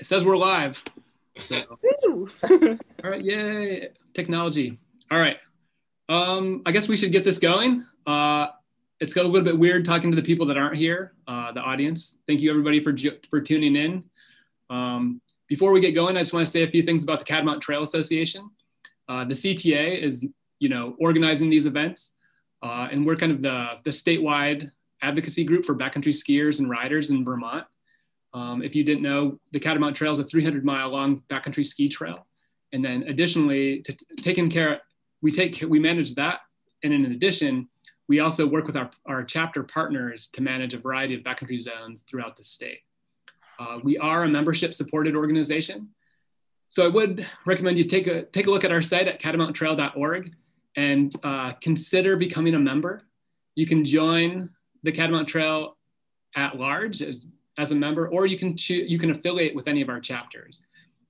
It says we're live. So, all right, yay, technology. All right. Um, I guess we should get this going. Uh, it's got a little bit weird talking to the people that aren't here, uh, the audience. Thank you everybody for, for tuning in. Um, before we get going, I just want to say a few things about the Catamount Trail Association. Uh, the CTA is, you know, organizing these events, uh, and we're kind of the, the statewide advocacy group for backcountry skiers and riders in Vermont. Um, if you didn't know, the Catamount Trail is a 300 mile long backcountry ski trail. And then additionally, to taking care, we take, we manage that. And in addition, we also work with our, our chapter partners to manage a variety of backcountry zones throughout the state. Uh, we are a membership supported organization. So I would recommend you take a, take a look at our site at catamounttrail.org and uh, consider becoming a member. You can join the Catamount Trail at large as as a member, or you can choose, you can affiliate with any of our chapters.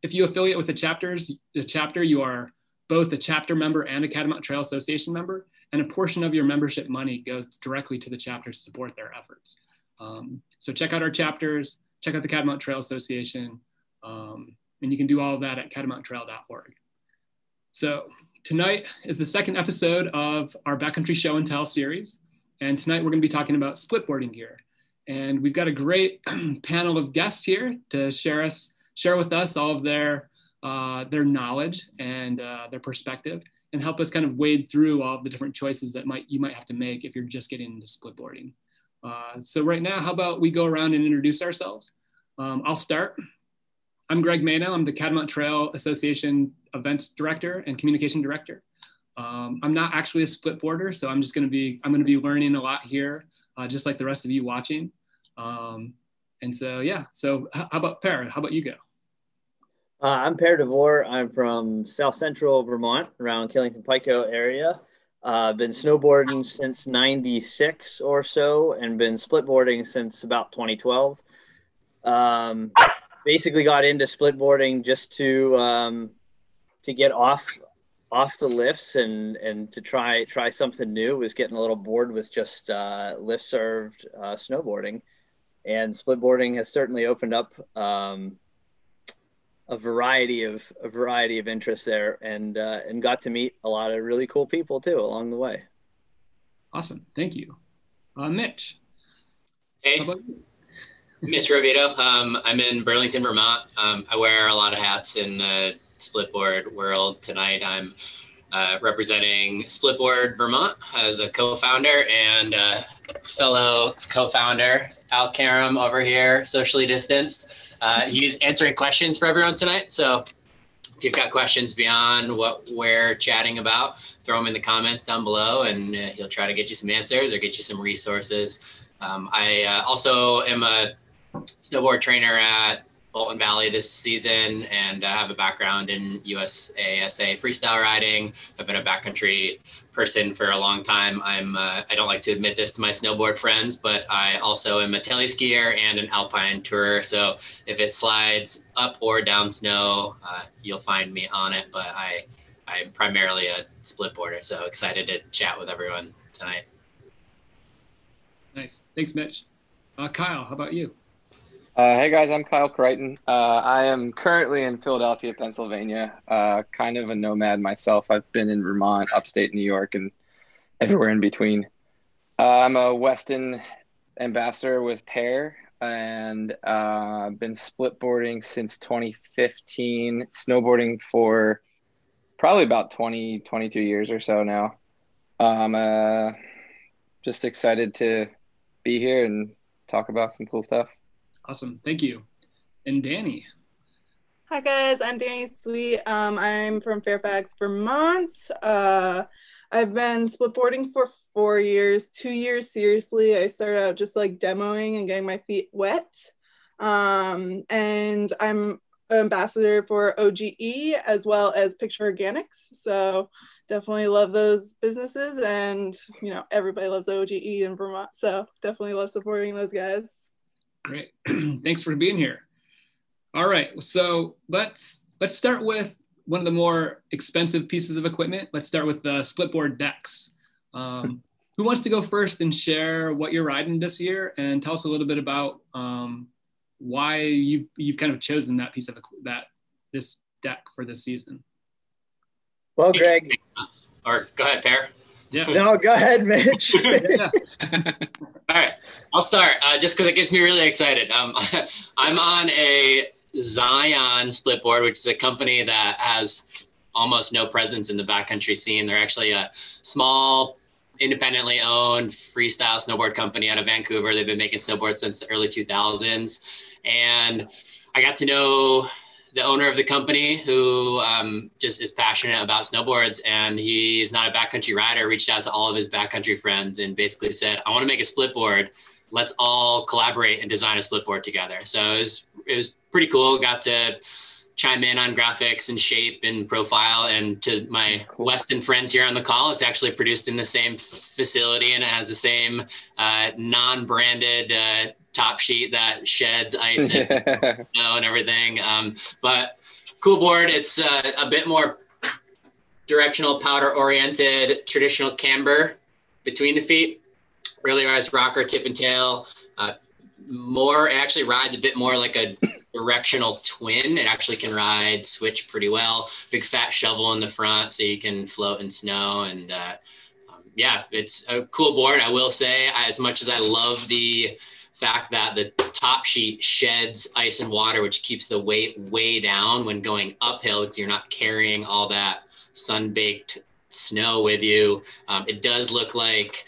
If you affiliate with the chapters, the chapter, you are both a chapter member and a Catamount Trail Association member, and a portion of your membership money goes directly to the chapters to support their efforts. Um, so check out our chapters, check out the Catamount Trail Association, um, and you can do all of that at catamounttrail.org. So tonight is the second episode of our Backcountry Show and Tell series, and tonight we're going to be talking about splitboarding gear. And we've got a great panel of guests here to share us, share with us all of their uh, their knowledge and uh, their perspective, and help us kind of wade through all the different choices that might you might have to make if you're just getting into splitboarding. Uh, so right now, how about we go around and introduce ourselves? Um, I'll start. I'm Greg Mano. I'm the Catamount Trail Association Events Director and Communication Director. Um, I'm not actually a splitboarder, so I'm just going to be I'm going to be learning a lot here uh, just like the rest of you watching. Um, and so, yeah, so how about Per? How about you go? Uh, I'm Per DeVore. I'm from South Central Vermont, around Killington Pico area. I've uh, been snowboarding since 96 or so and been splitboarding since about 2012. Um, basically got into splitboarding just to um, to get off off the lifts and and to try try something new was getting a little bored with just uh, lift served uh, snowboarding. And splitboarding has certainly opened up um, a variety of a variety of interests there and uh, and got to meet a lot of really cool people too along the way. Awesome. Thank you. Uh, mitch. Hey. Mitch rovito um, i'm in burlington vermont. Um, i wear a lot of hats and the Splitboard world. Tonight I'm uh, representing Splitboard Vermont as a co-founder and uh, fellow co-founder Al Karam over here, socially distanced. Uh, he's answering questions for everyone tonight. So if you've got questions beyond what we're chatting about, throw them in the comments down below and uh, he'll try to get you some answers or get you some resources. Um, I uh, also am a snowboard trainer at Bolton Valley this season and I have a background in USASA freestyle riding. I've been a backcountry person for a long time. I'm uh, I don't like to admit this to my snowboard friends, but I also am a tele skier and an alpine tourer. So if it slides up or down snow, uh, you'll find me on it. But I I'm primarily a split boarder. So excited to chat with everyone tonight. Nice. Thanks, Mitch. Uh, Kyle, how about you? Uh, hey guys, I'm Kyle Crichton. Uh, I am currently in Philadelphia, Pennsylvania. Uh, kind of a nomad myself. I've been in Vermont, upstate New York, and everywhere in between. Uh, I'm a Weston ambassador with Per, and uh, I've been splitboarding since 2015. Snowboarding for probably about 20, 22 years or so now. I'm uh, just excited to be here and talk about some cool stuff. Awesome. Thank you. And Danny. Hi, guys. I'm Danny Sweet. Um, I'm from Fairfax, Vermont. Uh, I've been splitboarding for four years, two years seriously. I started out just like demoing and getting my feet wet. Um, and I'm ambassador for OGE as well as Picture Organics. So definitely love those businesses and you know everybody loves OGE in Vermont. So definitely love supporting those guys. Great. Thanks for being here. All right. So let's let's start with one of the more expensive pieces of equipment. Let's start with the splitboard decks. Um, who wants to go first and share what you're riding this year and tell us a little bit about um, why you've you've kind of chosen that piece of that this deck for this season. Well, Greg. Or go ahead, Per. Yeah. No, go ahead, Mitch. All right, I'll start uh, just because it gets me really excited. Um, I'm on a Zion split board, which is a company that has almost no presence in the backcountry scene. They're actually a small, independently owned freestyle snowboard company out of Vancouver. They've been making snowboards since the early 2000s. And I got to know the owner of the company who um, just is passionate about snowboards and he's not a backcountry rider reached out to all of his backcountry friends and basically said i want to make a split board. Let's all collaborate and design a split board together. So it was it was pretty cool. Got to chime in on graphics and shape and profile and to my weston friends here on the call it's actually produced in the same facility and it has the same uh, non-branded uh, top sheet that sheds ice and snow and everything. Um, but cool board. It's uh, a bit more directional, powder oriented, traditional camber between the feet. Really nice rocker, tip and tail. Uh, more it actually rides a bit more like a directional twin. It actually can ride switch pretty well. Big fat shovel in the front so you can float in snow and. Uh, um, yeah, it's a cool board. I will say, as much as I love the fact that the top sheet sheds ice and water, which keeps the weight way down when going uphill because you're not carrying all that sun baked snow with you. Um, it does look like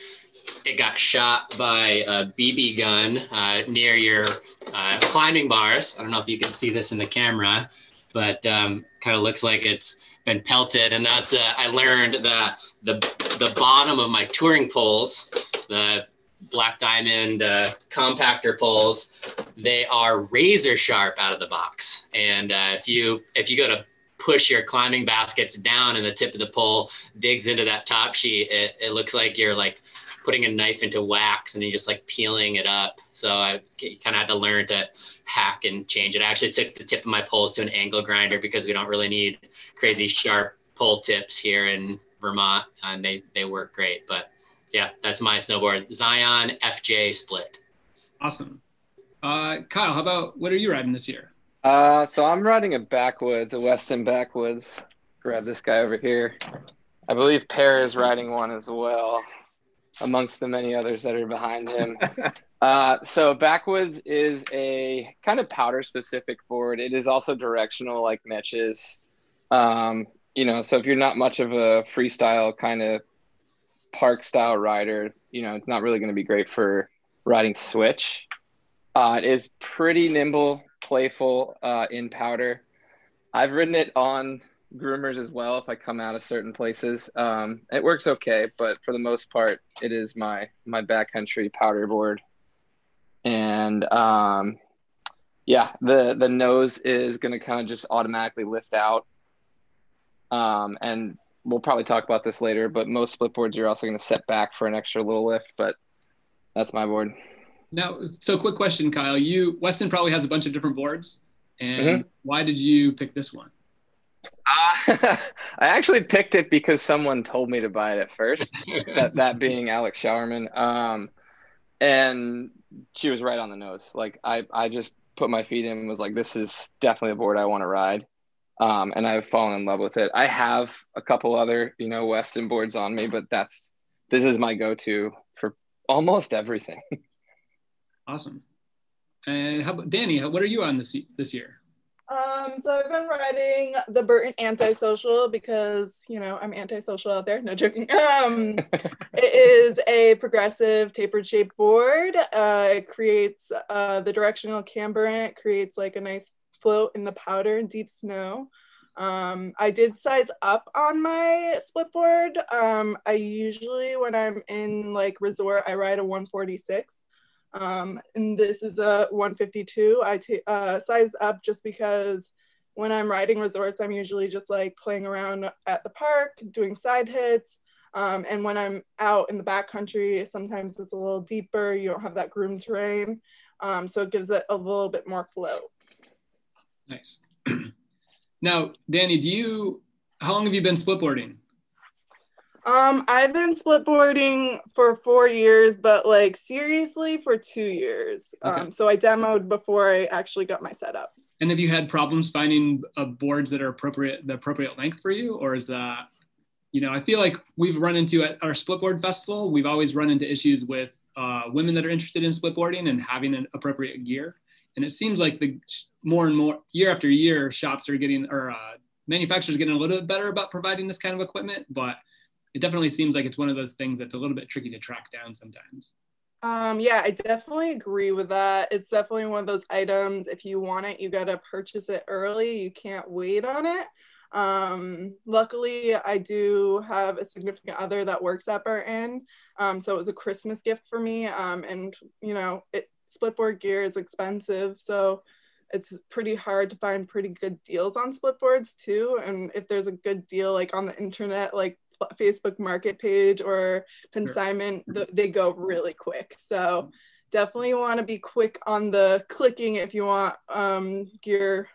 it got shot by a BB gun uh, near your uh, climbing bars. I don't know if you can see this in the camera, but um, kind of looks like it's been pelted. And that's uh, I learned that the the bottom of my touring poles, the Black Diamond uh, compactor poles, they are razor sharp out of the box. And uh, if you if you go to push your climbing baskets down and the tip of the pole digs into that top sheet, it, it looks like you're like putting a knife into wax and you're just like peeling it up. So I kind of had to learn to hack and change it. I actually took the tip of my poles to an angle grinder because we don't really need crazy sharp pole tips here in Vermont and they, they work great. But yeah, that's my snowboard. Zion FJ split. Awesome. Uh, Kyle, how about what are you riding this year? Uh, so I'm riding a backwoods, a Weston backwoods. Grab this guy over here. I believe Per is riding one as well, amongst the many others that are behind him. uh, so backwoods is a kind of powder specific board. It is also directional, like Mitch's. Um, you know, so if you're not much of a freestyle kind of park style rider, you know, it's not really going to be great for riding switch. Uh, it is pretty nimble, playful uh, in powder. I've ridden it on groomers as well if I come out of certain places. Um, it works okay, but for the most part, it is my my backcountry powder board. And um, yeah, the the nose is going to kind of just automatically lift out. Um, and we'll probably talk about this later, but most split boards you're also going to set back for an extra little lift, but that's my board. Now, so quick question, Kyle. You Weston probably has a bunch of different boards, and mm-hmm. why did you pick this one? Uh, I actually picked it because someone told me to buy it at first. that that being Alex Showerman, um, and she was right on the nose. Like I, I just put my feet in and was like, this is definitely a board I want to ride um, and I've fallen in love with it. I have a couple other, you know, Weston boards on me, but that's this is my go-to for almost everything. Awesome. And how about Danny? What are you on this this year? Um, so I've been riding the Burton Antisocial because you know I'm antisocial out there. No joking. Um, it is a progressive tapered shaped board. Uh, it creates uh, the directional camber. It creates like a nice float in the powder and deep snow. Um, I did size up on my split board. Um, I usually, when I'm in like resort, I ride a 146. Um, and this is a 152. I t- uh, size up just because when I'm riding resorts, I'm usually just like playing around at the park, doing side hits. Um, and when I'm out in the backcountry, sometimes it's a little deeper. You don't have that groomed terrain. Um, so it gives it a little bit more float. Nice. now, Danny, do you, how long have you been splitboarding? Um, I've been splitboarding for four years, but like seriously for two years. Okay. Um, so I demoed before I actually got my setup. And have you had problems finding uh, boards that are appropriate, the appropriate length for you, or is that, you know, I feel like we've run into at our splitboard festival, we've always run into issues with uh, women that are interested in splitboarding and having an appropriate gear. And it seems like the more and more year after year, shops are getting or uh, manufacturers getting a little bit better about providing this kind of equipment, but it definitely seems like it's one of those things that's a little bit tricky to track down sometimes. Um, yeah, I definitely agree with that. It's definitely one of those items. If you want it, you got to purchase it early. You can't wait on it. Um, luckily, I do have a significant other that works at Burton. Um, so it was a Christmas gift for me. Um, and, you know, it, splitboard gear is expensive. So it's pretty hard to find pretty good deals on splitboards too. And if there's a good deal like on the internet, like Facebook market page or consignment, sure. they go really quick. So definitely want to be quick on the clicking if you want um, gear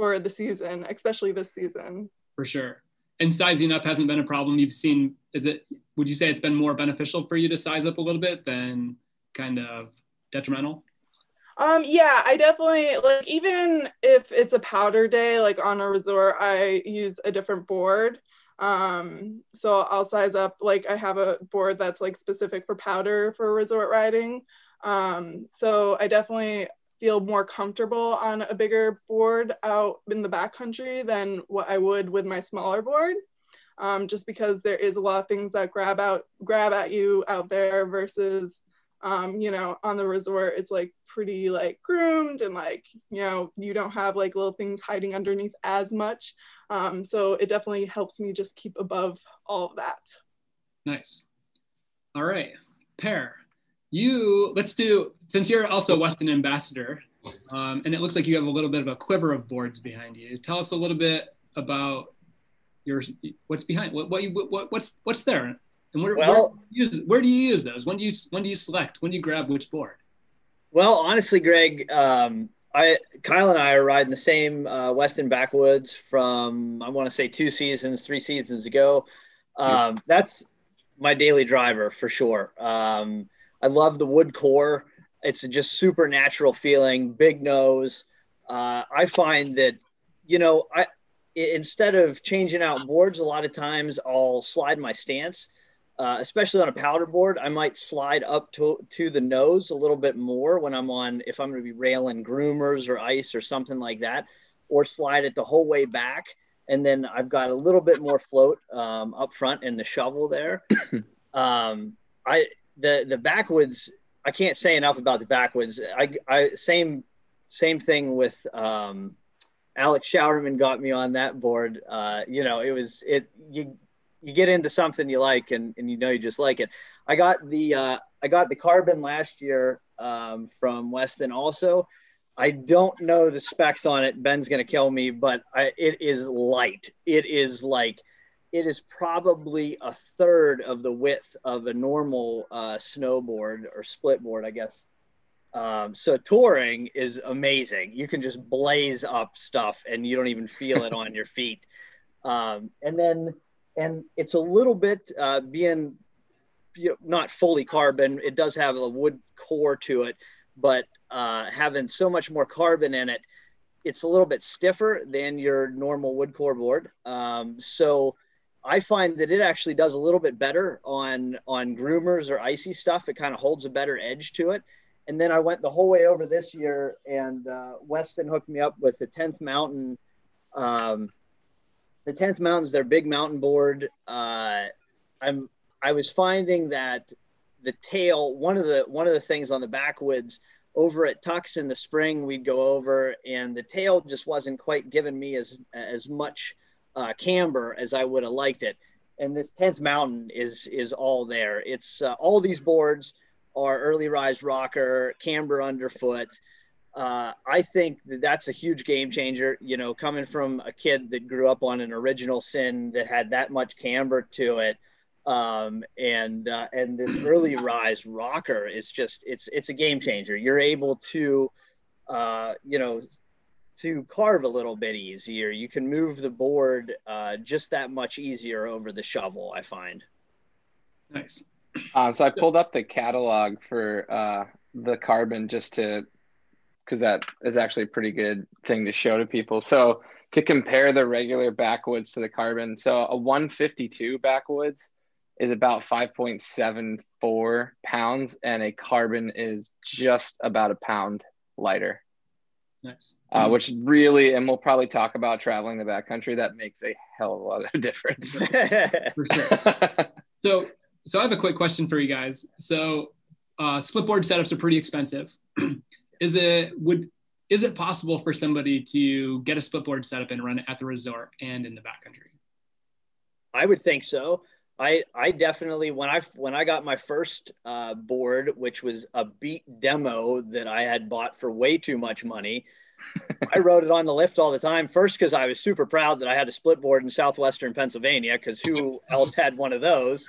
for the season, especially this season. For sure. And sizing up hasn't been a problem. You've seen, is it, would you say it's been more beneficial for you to size up a little bit than kind of detrimental? Um, yeah, I definitely like even if it's a powder day, like on a resort, I use a different board. Um, so I'll size up, like I have a board that's like specific for powder for resort riding. Um, so I definitely feel more comfortable on a bigger board out in the backcountry than what I would with my smaller board. Um, just because there is a lot of things that grab out grab at you out there versus um, you know on the resort it's like pretty like groomed and like you know you don't have like little things hiding underneath as much um, so it definitely helps me just keep above all of that. Nice. All right, Per, you let's do since you're also a Weston ambassador, um, and it looks like you have a little bit of a quiver of boards behind you. Tell us a little bit about your what's behind what what, you, what what's what's there and where, well, where, do you use, where do you use those? When do you when do you select? When do you grab which board? Well, honestly, Greg, um, I Kyle and I are riding the same uh, Weston Backwoods from I want to say two seasons, three seasons ago. Um, that's my daily driver for sure. Um, I love the wood core. It's just super natural feeling, big nose. Uh, I find that you know I instead of changing out boards, a lot of times I'll slide my stance uh, especially on a powder board, I might slide up to, to the nose a little bit more when I'm on, if I'm going to be railing groomers or ice or something like that, or slide it the whole way back. And then I've got a little bit more float um, up front in the shovel there. um, I, the, the backwoods, I can't say enough about the backwoods. I, I same, same thing with, um, Alex Showerman got me on that board. Uh, you know, it was, it, you, you get into something you like and, and you know you just like it. I got the uh, I got the carbon last year um, from Weston also. I don't know the specs on it. Ben's gonna kill me, but I, it is light. It is like it is probably a third of the width of a normal uh, snowboard or split board, I guess. Um, so touring is amazing. You can just blaze up stuff and you don't even feel it on your feet. Um, and then and it's a little bit uh, being you know, not fully carbon. It does have a wood core to it, but uh, having so much more carbon in it, it's a little bit stiffer than your normal wood core board. Um, so I find that it actually does a little bit better on on groomers or icy stuff. It kind of holds a better edge to it. And then I went the whole way over this year, and uh, Weston hooked me up with the 10th Mountain um, the 10th mountain's their big mountain board. Uh, I'm I was finding that the tail one of the one of the things on the backwoods over at Tucks in the spring we'd go over and the tail just wasn't quite giving me as as much uh, camber as I would have liked it. And this 10th mountain is is all there. It's uh, all these boards are early rise rocker, camber underfoot uh, I think that that's a huge game changer. You know, coming from a kid that grew up on an original sin that had that much camber to it, um, and uh, and this early rise rocker is just it's it's a game changer. You're able to, uh, you know, to carve a little bit easier. You can move the board uh, just that much easier over the shovel. I find. Nice. Um, so I pulled up the catalog for uh, the carbon just to because that is actually a pretty good thing to show to people. So to compare the regular backwoods to the carbon, so a 152 backwoods is about 5.74 pounds, and a carbon is just about a pound lighter. Nice. Uh, which really, and we'll probably talk about traveling the backcountry. That makes a hell of a lot of difference. For sure. so, so I have a quick question for you guys. So, uh, split board setups are pretty expensive. is it would is it possible for somebody to get a splitboard setup and run it at the resort and in the backcountry? I would think so. I I definitely when I when I got my first uh, board, which was a beat demo that I had bought for way too much money, I rode it on the lift all the time. First, because I was super proud that I had a split board in southwestern Pennsylvania, because who else had one of those?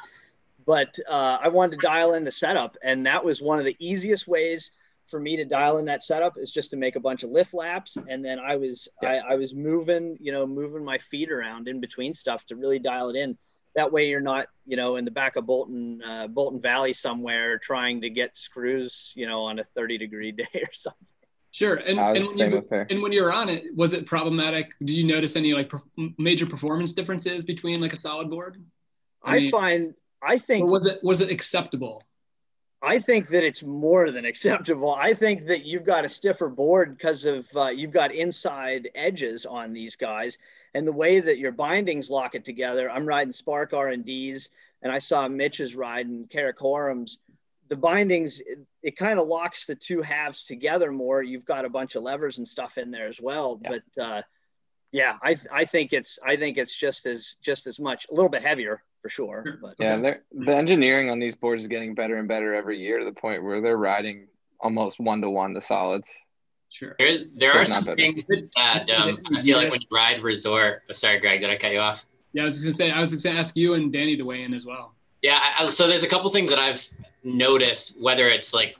But uh, I wanted to dial in the setup, and that was one of the easiest ways for me to dial in that setup is just to make a bunch of lift laps and then i was yeah. I, I was moving you know moving my feet around in between stuff to really dial it in that way you're not you know in the back of bolton uh, bolton valley somewhere trying to get screws you know on a 30 degree day or something. Sure. And, and, when, you, and when you were on it was it problematic? Did you notice any like per- major performance differences between like a solid board? I, I mean, find i think was it was it acceptable? I think that it's more than acceptable. I think that you've got a stiffer board because of uh, you've got inside edges on these guys, and the way that your bindings lock it together. I'm riding Spark R and D's, and I saw Mitch is riding Karakorams. The bindings it, it kind of locks the two halves together more. You've got a bunch of levers and stuff in there as well, yeah. but uh, yeah, I I think it's I think it's just as just as much a little bit heavier for sure. But yeah, the engineering on these boards is getting better and better every year to the point where they're riding almost one to one to solids. Sure. There, there are some things that um, I feel like when you ride resort. Oh, sorry, Greg, did I cut you off? Yeah, I was gonna say I was gonna ask you and Danny to weigh in as well. Yeah, I, so there's a couple things that I've noticed, whether it's like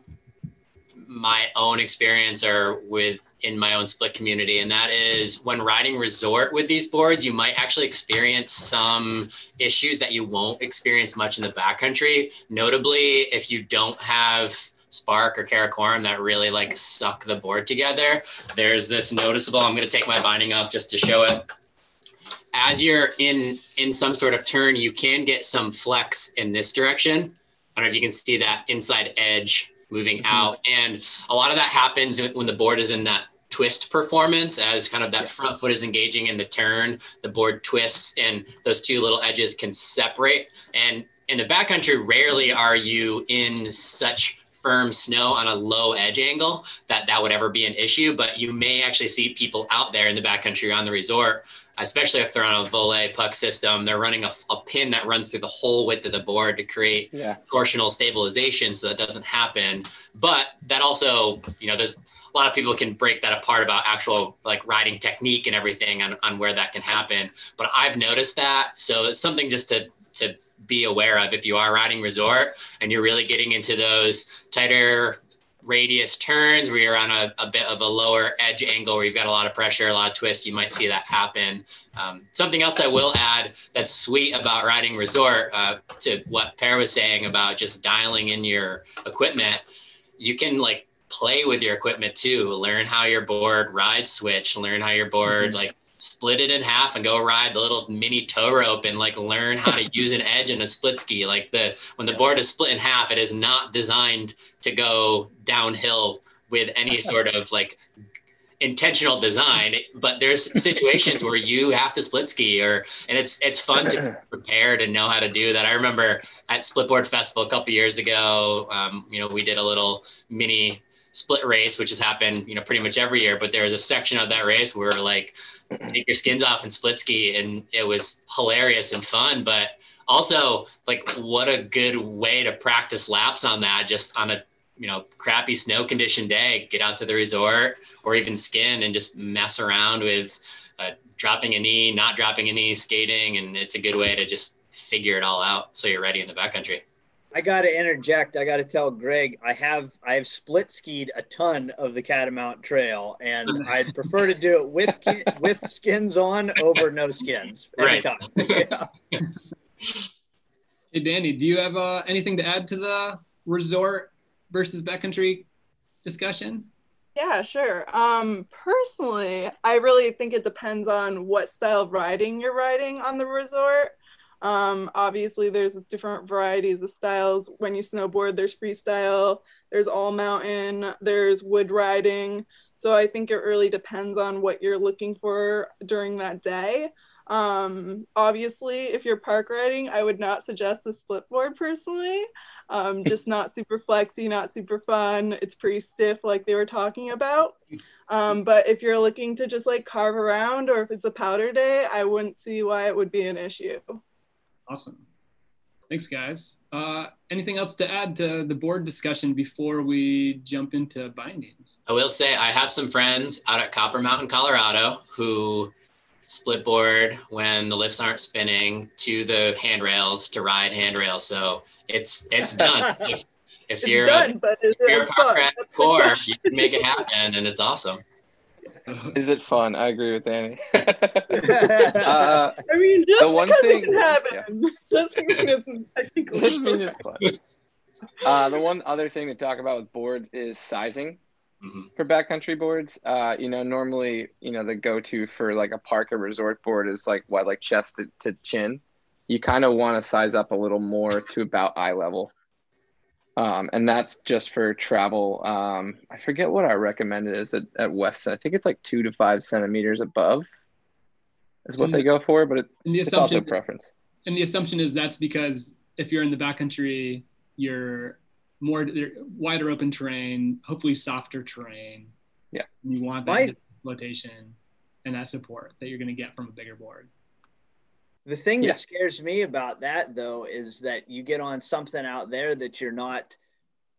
my own experience or with in my own split community, and that is when riding resort with these boards, you might actually experience some issues that you won't experience much in the backcountry. Notably, if you don't have Spark or Karakoram that really like suck the board together, there's this noticeable. I'm going to take my binding up just to show it. As you're in in some sort of turn, you can get some flex in this direction. I don't know if you can see that inside edge moving mm-hmm. out. And a lot of that happens when the board is in that twist performance as kind of that front foot is engaging in the turn, the board twists and those two little edges can separate. And in the backcountry, rarely are you in such firm snow on a low edge angle that that would ever be an issue. But you may actually see people out there in the backcountry on the resort especially if they're on a Voile puck system, they're running a, a, pin that runs through the whole width of the board to create yeah. torsional stabilization so that doesn't happen. But that also, you know, there's a lot of people can break that apart about actual like riding technique and everything on, on where that can happen. But I've noticed that. So it's something just to, to be aware of if you are riding resort and you're really getting into those tighter radius turns where you're on a, a, bit of a lower edge angle where you've got a lot of pressure, a lot of twist, you might see that happen. Um, something else I will add that's sweet about riding resort uh, to what Per was saying about just dialing in your equipment, you can like play with your equipment too. Learn how your board rides switch, learn how your board mm-hmm. like split it in half and go ride the little mini tow rope and like learn how to use an edge in a split ski. Like the when the board is split in half, it is not designed to go downhill with any sort of like intentional design but there's situations where you have to split ski or and it's it's fun to prepare to know how to do that. I remember at splitboard festival a couple years ago um, you know we did a little mini split race which has happened you know pretty much every year but there was a section of that race where like take your skins off and split ski and it was hilarious and fun but also like what a good way to practice laps on that just on a you know crappy snow condition day get out to the resort or even skin and just mess around with uh, dropping a knee not dropping a knee skating and it's a good way to just figure it all out so you're ready in the backcountry I got to interject. I got to tell Greg, I have I have split skied a ton of the Catamount Trail, and I prefer to do it with with skins on over no skins every Right. time. Yeah. Hey, Danny, do you have uh, anything to add to the resort versus backcountry discussion? Yeah, sure. Um, personally, I really think it depends on what style of riding you're riding on the resort. Um, obviously, there's different varieties of styles. When you snowboard, there's freestyle, there's all mountain, there's wood riding. So I think it really depends on what you're looking for during that day. Um, obviously, if you're park riding, I would not suggest a split board personally. Um, just not super flexy, not super fun. It's pretty stiff, like they were talking about. Um, but if you're looking to just like carve around or if it's a powder day, I wouldn't see why it would be an issue. Awesome. Thanks, guys. Uh, anything else to add to the board discussion before we jump into bindings? I will say I have some friends out at Copper Mountain, Colorado, who split board when the lifts aren't spinning to the handrails to ride handrails. So it's it's done. if, if It's you're done, a, but if you're a is park fun. rat That's the core, you can make it happen, and it's awesome. Is it fun? I agree with Danny. uh, I mean, just The one because thing- it can happen doesn't mean it's technically doesn't mean it's fun. Uh, the one other thing to talk about with boards is sizing Mhm. for backcountry boards. Uh, you know, normally, you know, the go-to for like a park or resort board is like what, like chest to, to chin. You kind of want to size up a little more to about eye level. Um, and that's just for travel. Um, I forget what I recommended is at, at West. I think it's like two to five centimeters above is what they go for, but it, the it's also assumption, preference. and the assumption is that's because if you're in the backcountry, you're more you're wider open terrain, hopefully softer terrain. Yeah. You want that My- flotation and that support that you're going to get from a bigger board. The thing Yeah. that scares me about that though is that you get on something out there that you're not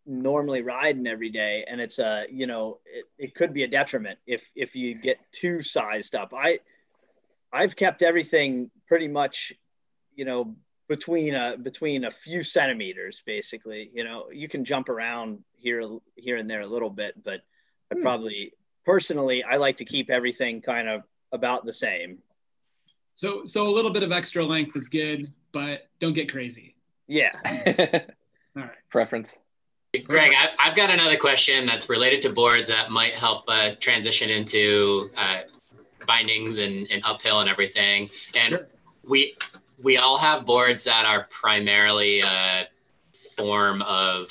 normally riding every day and it's a you know it, it could be a detriment if if you get too sized up i i've kept everything pretty much you know between a between a few centimeters basically you know you can jump around here here and there a little bit but i Hmm. probably personally i like to keep everything kind of about the same So so a little bit of extra length is good, but don't get crazy. yeah All right. preference. Greg, I, I've got another question that's related to boards that might help uh, transition into uh, bindings and, and uphill and everything. And Sure. we we all have boards that are primarily a form of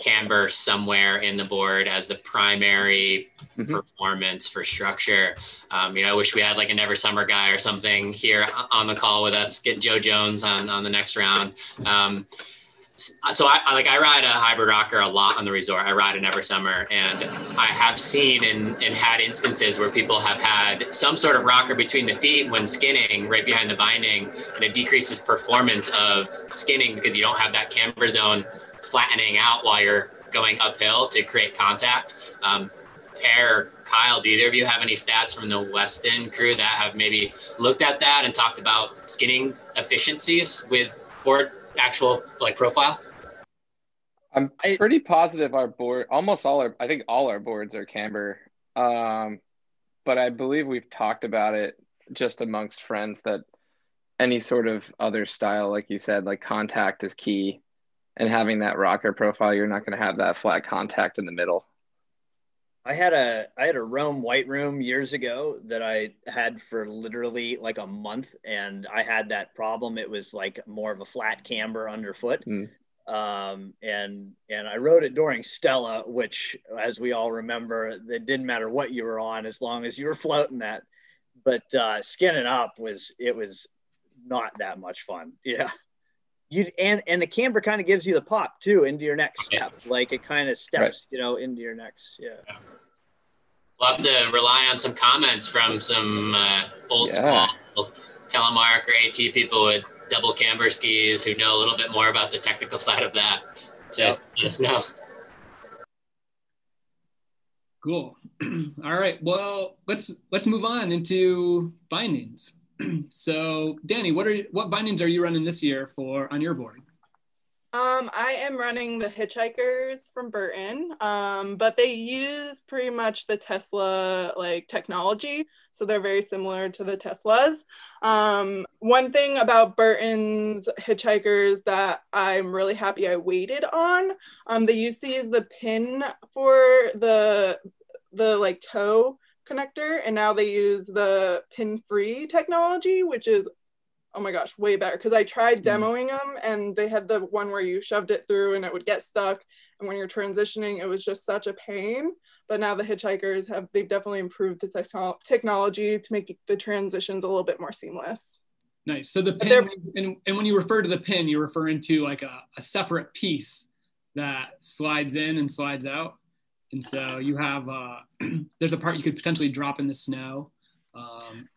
camber somewhere in the board as the primary Mhm. performance for structure. Um, you know, I wish we had like a Never Summer guy or something here on the call with us. Get Joe Jones on on the next round. Um, so I, I like I ride a hybrid rocker a lot on the resort. I ride a Never Summer, and I have seen and, and had instances where people have had some sort of rocker between the feet when skinning right behind the binding, and it decreases performance of skinning because you don't have that camber zone flattening out while you're going uphill to create contact. Um, Per, Kyle, do either of you have any stats from the Weston crew that have maybe looked at that and talked about skinning efficiencies with board actual like profile? I'm pretty positive our board, almost all our, I think all our boards are camber. Um, but I believe we've talked about it just amongst friends that any sort of other style, like you said, like contact is key. And having that rocker profile, you're not going to have that flat contact in the middle. I had a I had a Rome white room years ago that I had for literally like a month, and I had that problem. It was like more of a flat camber underfoot, Mm. um, and and I rode it during Stella, which, as we all remember, it didn't matter what you were on as long as you were floating that. But uh, skinning up was it was not that much fun. Yeah. You and and the camber kind of gives you the pop too into your next step. Like it kind of steps, you know, into your next. Yeah. We'll have to rely on some comments from some uh, old Yeah. school telemark or AT people with double camber skis who know a little bit more about the technical side of that to Yep. let us know. Cool. All right. Well, let's let's move on into bindings. so, Danny, what are what bindings are you running this year for on your board? Um, I am running the Hitchhikers from Burton, um, but they use pretty much the Tesla like technology, so they're very similar to the Teslas. Um, one thing about Burton's Hitchhikers that I'm really happy I waited on, um, they use the pin for the the like toe connector, and now they use the pin-free technology, which is oh my gosh, way better. Because I tried mm. demoing them and they had the one where you shoved it through and it would get stuck. And when you're transitioning, it was just such a pain. But now the hitchhikers have, they've definitely improved the techno- technology to make the transitions a little bit more seamless. Nice. So the pin, and, and when you refer to the pin, you're referring to like a, a separate piece that slides in and slides out. And so you have, uh, there's a part you could potentially drop in the snow. Um,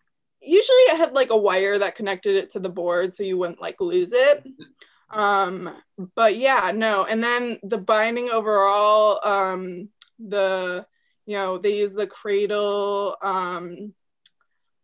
usually I had like a wire that connected it to the board so you wouldn't like lose it. Um, but yeah, no. And then the binding overall, um, the you know they use the cradle, um,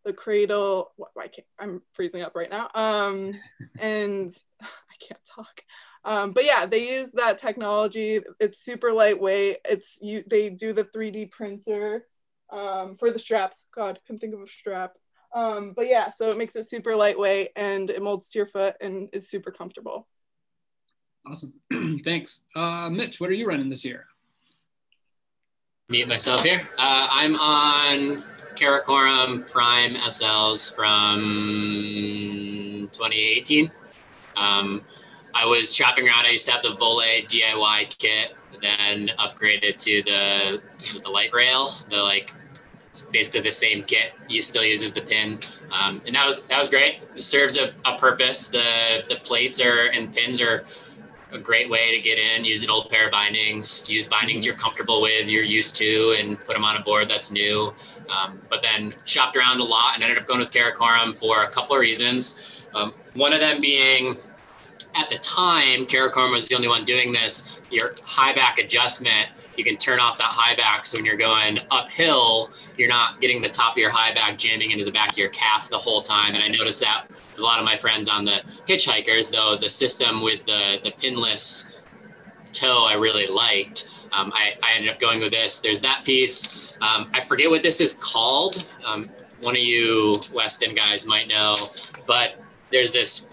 the cradle. Why can't I'm freezing up right now? Um, and I can't talk. Um, but yeah, they use that technology. It's super lightweight. It's you. They do the 3D printer um, for the straps. God, couldn't think of a strap. Um, but yeah, so it makes it super lightweight and it molds to your foot and is super comfortable. Awesome. Thanks. Uh, Mitch, what are you running this year? Meet myself here. Uh, I'm on Karakoram Prime SLs from 2018. Um, I was shopping around. I used to have the Voile DIY kit, then upgraded to the the light rail, the like it's basically the same kit. You still uses the pin, um, and that was that was great. It serves a, a purpose. The the plates are and pins are a great way to get in. Use an old pair of bindings. Use bindings you're comfortable with, you're used to, and put them on a board that's new. Um, but then shopped around a lot and ended up going with Karakoram for a couple of reasons. Um, one of them being, at the time, Karakoram was the only one doing this. Your high back adjustment you can turn off that high back. So when you're going uphill, you're not getting the top of your high back jamming into the back of your calf the whole time. And I noticed that a lot of my friends on the hitchhikers, though the system with the, the pinless toe I really liked. Um, I, I, ended up going with this. There's that piece. Um, I forget what this is called. Um, one of you Weston guys might know, but there's this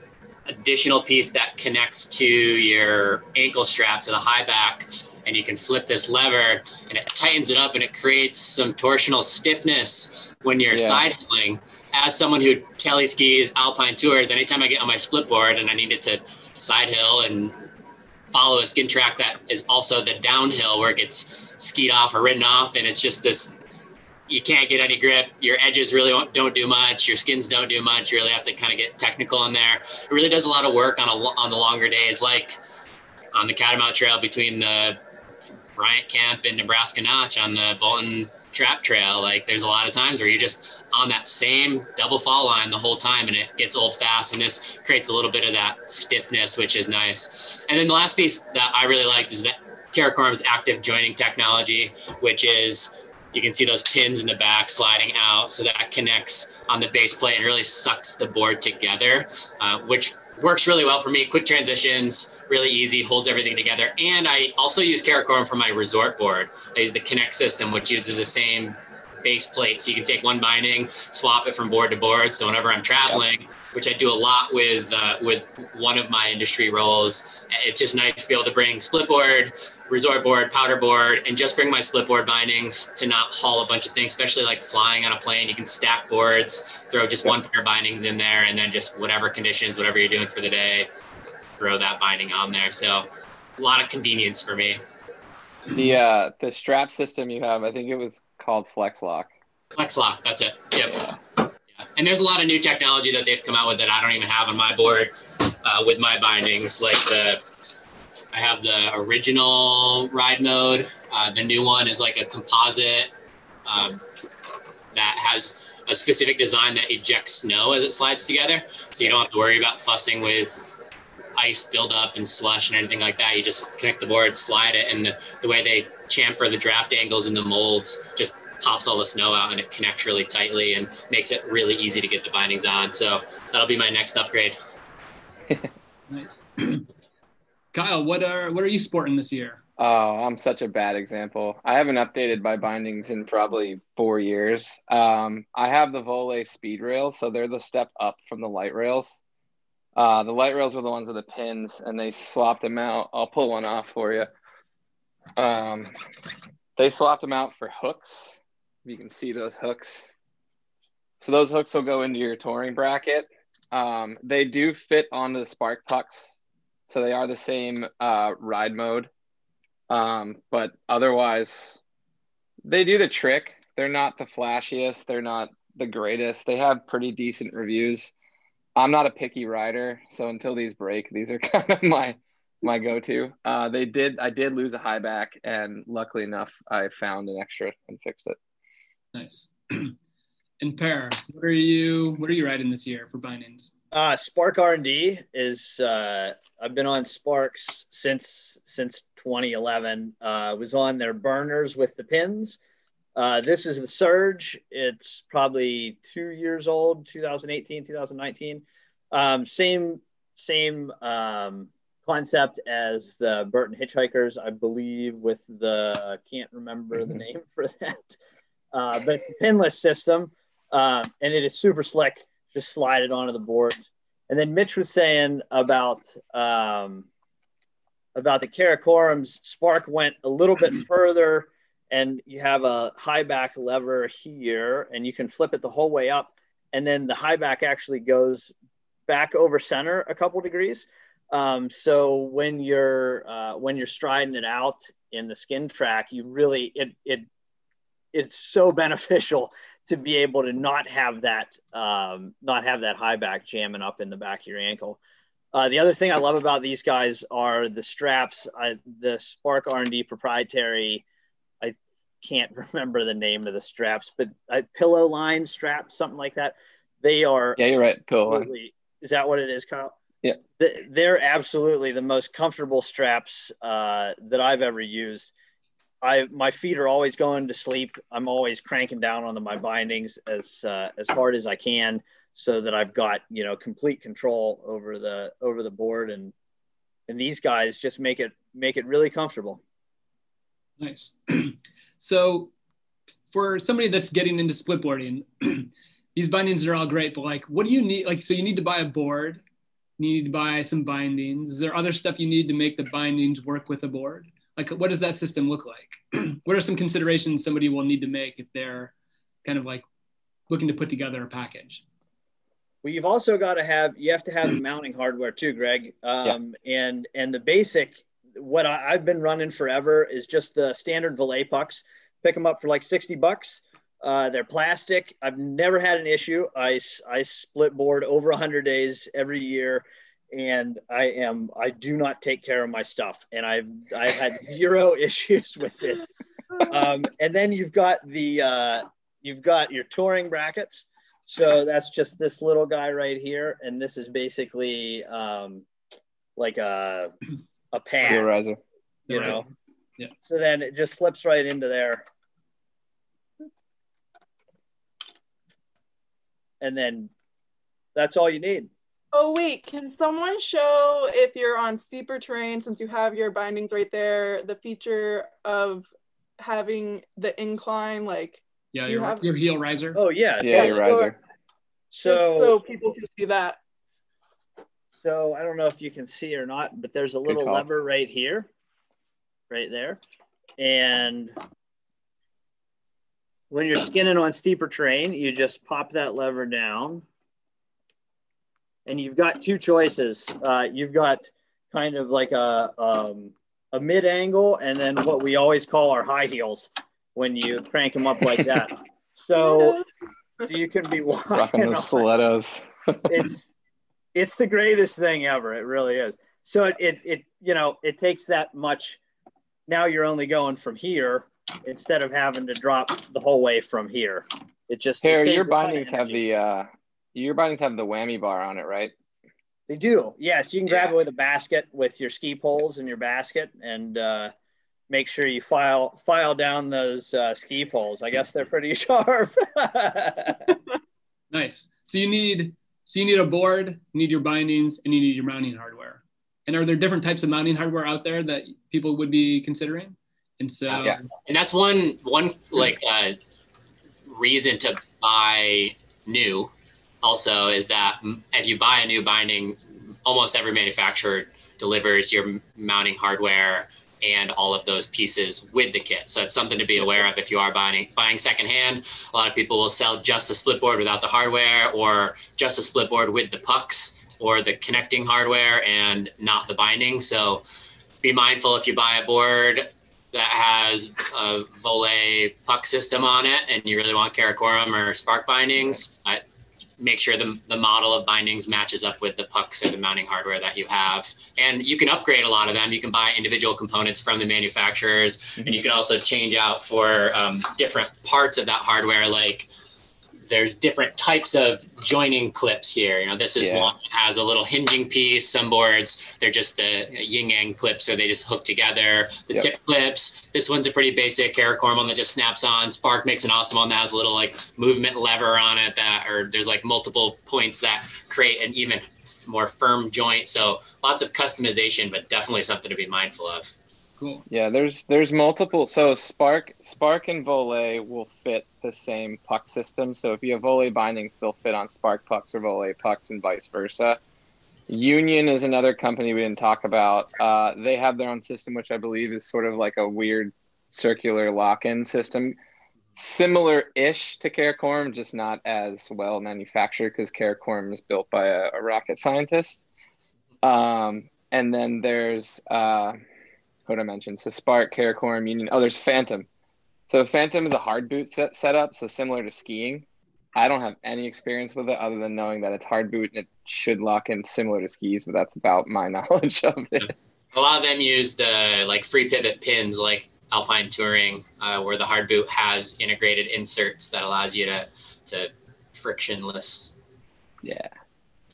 additional piece that connects to your ankle strap to the high back and you can flip this lever and it tightens it up and it creates some torsional stiffness when you're yeah. side hilling. As someone who tele skis alpine tours, anytime I get on my split board and I needed to side hill and follow a skin track that is also the downhill where it gets skied off or ridden off, and it's just this you can't get any grip. Your edges really don't do much. Your skins don't do much. You really have to kind of get technical in there. It really does a lot of work on a, on the longer days, like on the Catamount Trail between the Bryant Camp and Nebraska Notch on the Bolton Trapp Trail. Like there's a lot of times where you're just on that same double fall line the whole time and it gets old fast and this creates a little bit of that stiffness, which is nice. And then the last piece that I really liked is that Karakoram's active joining technology, which is you can see those pins in the back sliding out so that connects on the base plate and really sucks the board together, uh, which works really well for me. Quick transitions, really easy, holds everything together. And I also use Karakoram for my resort board. I use the Connect system, which uses the same base plate. So you can take one binding, swap it from board to board. So whenever I'm traveling, which I do a lot with uh, with one of my industry roles. It's just nice to be able to bring split board, resort board, powder board, and just bring my split board bindings to not haul a bunch of things, especially like flying on a plane. You can stack boards, throw just one pair of bindings in there, and then just whatever conditions, whatever you're doing for the day, throw that binding on there. So a lot of convenience for me. The uh, the strap system you have, I think it was called Flex Lock. Flex Lock, that's it. Yep. And there's a lot of new technology that they've come out with that I don't even have on my board uh, with my bindings. Like the, I have the original ride mode. Uh, the new one is like a composite um, that has a specific design that ejects snow as it slides together. So you don't have to worry about fussing with ice buildup and slush and anything like that. You just connect the board, slide it, and the, the way they chamfer the draft angles in the molds just pops all the snow out and it connects really tightly and makes it really easy to get the bindings on. So that'll be my next upgrade. nice. Kyle, what are what are you sporting this year? Oh, I'm such a bad example. I haven't updated my bindings in probably four years. Um, I have the Voile speed rails, so they're the step up from the light rails. Uh, the light rails were the ones with the pins, and they swapped them out. I'll pull one off for you. Um, they swapped them out for hooks. You can see those hooks. So those hooks will go into your touring bracket. Um, they do fit onto the spark pucks, so they are the same uh, ride mode. Um, but otherwise, they do the trick. They're not the flashiest. They're not the greatest. They have pretty decent reviews. I'm not a picky rider, so until these break, these are kind of my my go-to. Uh, they did. I did lose a high back, and luckily enough, I found an extra and fixed it. Nice. and Per, what are you what are you riding this year for bindings? Uh, Spark R and D is. Uh, I've been on Sparks since since 2011. Uh, was on their burners with the pins. Uh, this is the Surge. It's probably two years old, 2018, 2019. Um, same same um, concept as the Burton Hitchhikers, I believe, with the can't remember the name for that, uh, but it's a pinless system, uh, and it is super slick. Just slide it onto the board. And then Mitch was saying about um, about the Karakorams. Spark went a little bit further, and you have a high back lever here, and you can flip it the whole way up, and then the high back actually goes back over center a couple degrees. Um, so when you're uh, when you're striding it out in the skin track, you really it it it's so beneficial to be able to not have that um, not have that high back jamming up in the back of your ankle. Uh, the other thing I love about these guys are the straps. I, the Spark R&D proprietary. I can't remember the name of the straps, but uh, pillow line straps, something like that. They are. Yeah, you're right. Pillow line. Is that what it is, Kyle? Yeah. They're absolutely the most comfortable straps uh, that I've ever used. I my feet are always going to sleep. I'm always cranking down on the, my bindings as uh, as hard as I can, so that I've got you know complete control over the over the board, and and these guys just make it make it really comfortable. Nice. so, for somebody that's getting into split boarding, these bindings are all great, but like, what do you need? Like, so you need to buy a board you need to buy some bindings. Is there other stuff you need to make the bindings work with a board? Like, what does that system look like? what are some considerations somebody will need to make if they're kind of like looking to put together a package? Well, you've also got to have you have to have mounting hardware too, Greg. Um, yeah. And and the basic what I, have been running forever is just the standard Voile pucks. Pick them up for like sixty bucks. Uh, they're plastic. I've never had an issue. I, I split board over 100 days every year, and I am I do not take care of my stuff, and I've I've had zero issues with this. Um, and then you've got the uh, you've got your touring brackets. So that's just this little guy right here, and this is basically um, like a a pad, riser. you know. Yeah. So then it just slips right into there and then that's all you need. Oh wait, can someone show if you're on steeper terrain since you have your bindings right there, the feature of having the incline like yeah, your, have... your heel riser. Oh yeah. Yeah, your riser. So Just so people can see that. So I don't know if you can see or not, but there's a little lever right here, right there. And when you're skinning on steeper terrain, you just pop that lever down. And you've got two choices. Uh, you've got kind of like a, um, a mid angle and then what we always call our high heels when you crank them up like that. So, so you can be walking rocking those stilettos. it's it's the greatest thing ever. It really is. So it, it it you know it takes that much. Now you're only going from here instead of having to drop the whole way from here. It just here it your bindings have the uh your bindings have the whammy bar on it, right? They do. Yes, you can grab yeah. it with a basket with your ski poles in your basket and uh, make sure you file file down those uh, ski poles. I guess they're pretty sharp. nice. So you need so you need a board, you need your bindings, and you need your mounting hardware. and are there different types of mounting hardware out there that people would be considering? And so, yeah, and that's one one like uh, reason to buy new. Also, is that if you buy a new binding, almost every manufacturer delivers your mounting hardware and all of those pieces with the kit. So it's something to be aware of if you are buying buying secondhand. A lot of people will sell just the split board without the hardware, or just a split board with the pucks or the connecting hardware and not the binding. So be mindful if you buy a board that has a Voile puck system on it and you really want Karakoram or Spark bindings, I, make sure the, the model of bindings matches up with the pucks or the mounting hardware that you have. And you can upgrade a lot of them. You can buy individual components from the manufacturers, mm-hmm. and you can also change out for um, different parts of that hardware, like there's different types of joining clips here. You know, this is yeah. one that has a little hinging piece. Some boards, they're just the yin yang clips, or they just hook together. The yep. tip clips. This one's a pretty basic Karakoram one that just snaps on. Spark makes an awesome one that has a little like movement lever on it that, or there's like multiple points that create an even more firm joint. So lots of customization, but definitely something to be mindful of. Cool. Yeah, there's there's multiple. So Spark Spark and Voile will fit the same puck system. So if you have Voile bindings, they'll fit on Spark pucks or Voile pucks, and vice versa. Union is another company we didn't talk about. Uh, they have their own system, which I believe is sort of like a weird circular lock-in system, similar-ish to Karakoram, just not as well manufactured because Karakoram is built by a, a rocket scientist. Um, and then there's uh, I mentioned. So Spark, Karakoram, Union. Oh, there's Phantom. So Phantom is a hard boot set setup, so similar to skiing. I don't have any experience with it other than knowing that it's hard boot and it should lock in similar to skis, but that's about my knowledge of it. A lot of them use the like free pivot pins, like Alpine Touring, uh, where the hard boot has integrated inserts that allows you to to frictionless. Yeah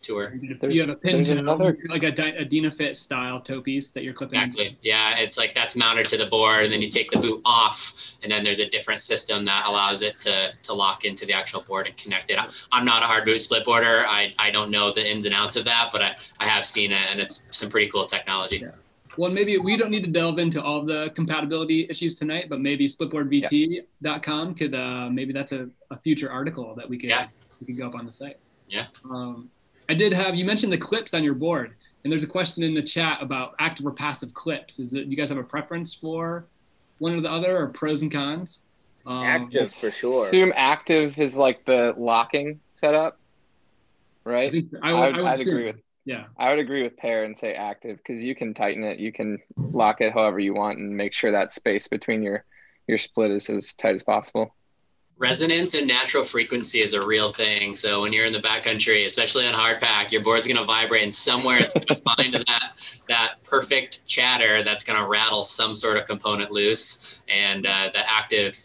tour. You have a pin to another... like a, a Dynafit style toe piece that you're clipping. Exactly. Into. Yeah, it's like that's mounted to the board, and then you take the boot off, and then there's a different system that allows it to to lock into the actual board and connect it. I'm not a hard boot split boarder. I, I don't know the ins and outs of that, but I, I have seen it, and it's some pretty cool technology. Yeah. Well, maybe we don't need to delve into all the compatibility issues tonight, but maybe splitboardvt.com yeah. could uh, maybe that's a, a future article that we could yeah. we could go up on the site. Yeah. Um, I did have you mentioned the clips on your board, and there's a question in the chat about active or passive clips. Is it you guys have a preference for one or the other, or pros and cons? Um, active for sure. Assume active is like the locking setup, right? I, so. I, would, I would, I would agree with. Yeah, I would agree with Per and say active because you can tighten it, you can lock it however you want, and make sure that space between your your split is as tight as possible resonance and natural frequency is a real thing. So when you're in the backcountry, especially on hard pack, your board's to vibrate and somewhere it's to find that that perfect chatter that's to rattle some sort of component loose. And uh, the active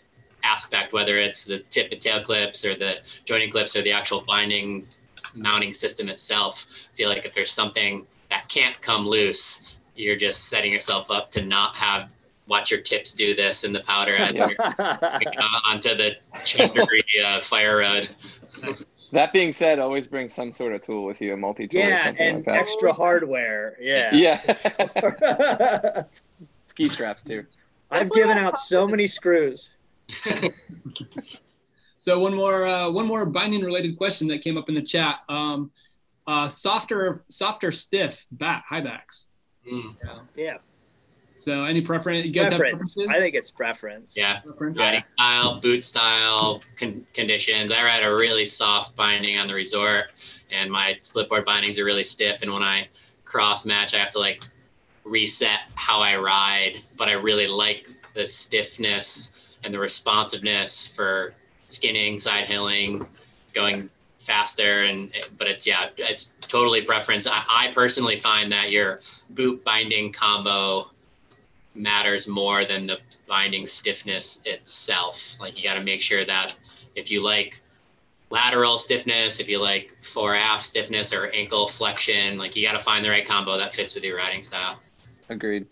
aspect, whether it's the tip and tail clips or the joining clips or the actual binding mounting system itself, I feel like if there's something that can't come loose, you're just setting yourself up to not have watch your tips do this in the powder as you're onto the chambery uh, fire road. That being said, always bring some sort of tool with you, a multi tool. Yeah, and like extra hardware. Yeah. Yeah. Ski straps too. I've given out so many screws. so one more, uh, one more binding related question that came up in the chat. Um, uh, softer, softer, stiff back high backs. Mm. Yeah. yeah. So any preference? You guys preference. have preferences? I think it's preference. Yeah. Preference? Riding style, boot style, con- conditions. I ride a really soft binding on the resort, and my split board bindings are really stiff. And when I cross match, I have to like reset how I ride. But I really like the stiffness and the responsiveness for skinning, side hilling, going faster and but it's yeah it's totally preference I, I personally find that your boot binding combo matters more than the binding stiffness itself. Like you got to make sure that if you like lateral stiffness, if you like fore aft stiffness or ankle flexion, like you got to find the right combo that fits with your riding style. Agreed.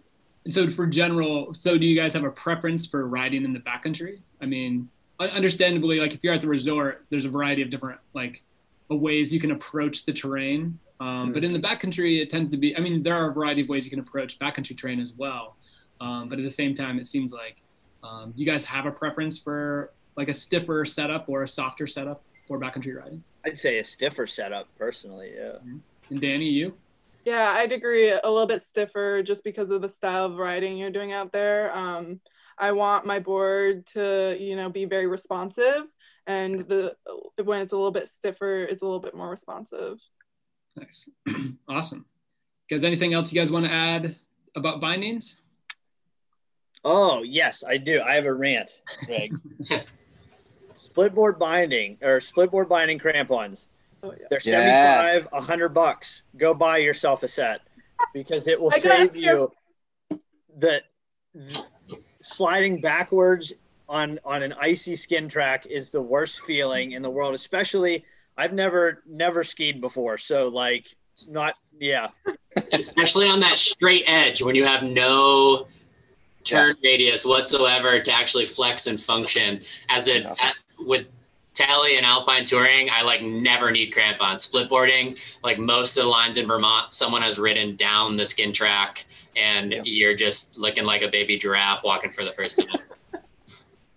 And So for general, so do you guys have a preference for riding in the backcountry? I mean, understandably, like if you're at the resort, there's a variety of different like ways you can approach the terrain. Um, But in the backcountry, it tends to be. I mean, there are a variety of ways you can approach backcountry terrain as well. Um, but at the same time, it seems like. Um, do you guys have a preference for like a stiffer setup or a softer setup for backcountry riding? I'd say a stiffer setup personally. Yeah. And Danny, you? Yeah, I'd agree. A little bit stiffer just because of the style of riding you're doing out there. Um, I want my board to, you know, be very responsive, and the when it's a little bit stiffer, it's a little bit more responsive. Nice, awesome. Guys, anything else you guys want to add about bindings? Oh yes, I do. I have a rant, Greg. Splitboard binding or splitboard binding crampons. Oh, yeah. They're Yeah. 75, 100 bucks. Go buy yourself a set because it will save you the, the sliding backwards on on an icy skin track is the worst feeling in the world, especially I've never never skied before. So like not yeah. especially on that straight edge when you have no turn radius whatsoever to actually flex and function. As a Yeah. at, with Tally and Alpine touring, I like never need crampons. Splitboarding, like most of the lines in Vermont, someone has ridden down the skin track, and Yeah. you're just looking like a baby giraffe walking for the first time.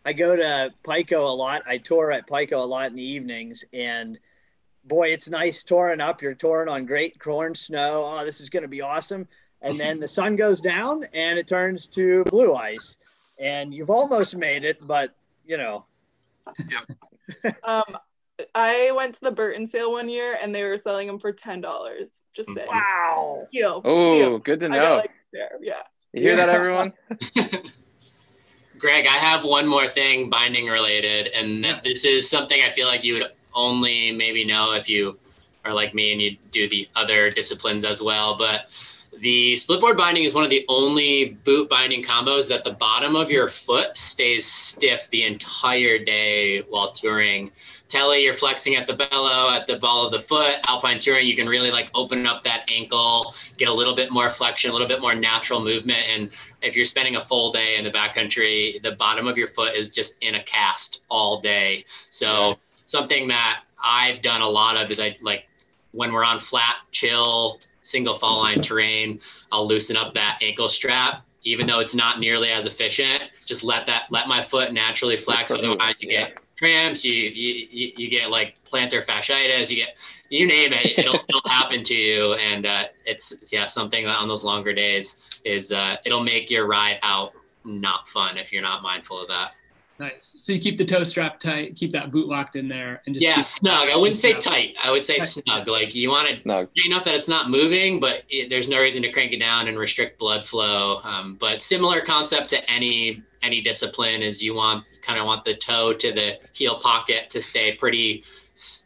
I go to Pico a lot. I tour at Pico a lot in the evenings, and boy, it's nice touring up. You're touring on great corn snow. Oh, this is going to be awesome. And then the sun goes down, and it turns to blue ice, and you've almost made it, but you know, yeah. Um, I went to the Burton sale one year, and they were selling them for ten dollars. Just saying. wow. Steal. Oh, steal. good to I know. got like there. Yeah. you hear that, everyone? Greg, I have one more thing binding related, and that this is something I feel like you would only maybe know if you are like me and you do the other disciplines as well. But the splitboard binding is one of the only boot binding combos that the bottom of your foot stays stiff the entire day while touring. Telly, you're flexing at the bellow, at the ball of the foot. Alpine touring, you can really like open up that ankle, get a little bit more flexion, a little bit more natural movement, and if you're spending a full day in the backcountry, the bottom of your foot is just in a cast all day. So something that I've done a lot of is I like when we're on flat, chill, single fall line terrain, I'll loosen up that ankle strap. Even though it's not nearly as efficient, just let that let my foot naturally flex. Otherwise, you get cramps, you you you get like plantar fasciitis, you get you name it, it'll, it'll happen to you. And uh, it's yeah something that on those longer days is uh, it'll make your ride out not fun if you're not mindful of that. Nice. So you keep the toe strap tight, keep that boot locked in there, and just Yeah, snug. I wouldn't say Yeah. tight. I would say Tight. snug. Like you want it Snug. enough that it's not moving, but it, there's no reason to crank it down and restrict blood flow. Um, but similar concept to any any discipline is you want kind of want the toe to the heel pocket to stay pretty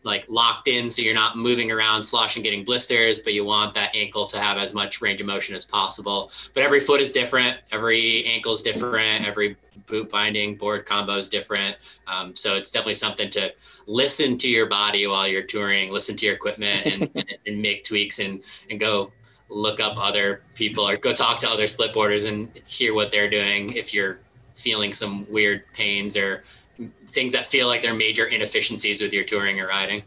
like locked in, so you're not moving around, sloshing, getting blisters. But you want that ankle to have as much range of motion as possible. But every foot is different. Every ankle is different. Every boot binding board combo is different. Um, so it's definitely something to listen to your body while you're touring, listen to your equipment and, and, and make tweaks and, and go look up other people or go talk to other split boarders and hear what they're doing if you're feeling some weird pains or things that feel like they're major inefficiencies with your touring or riding.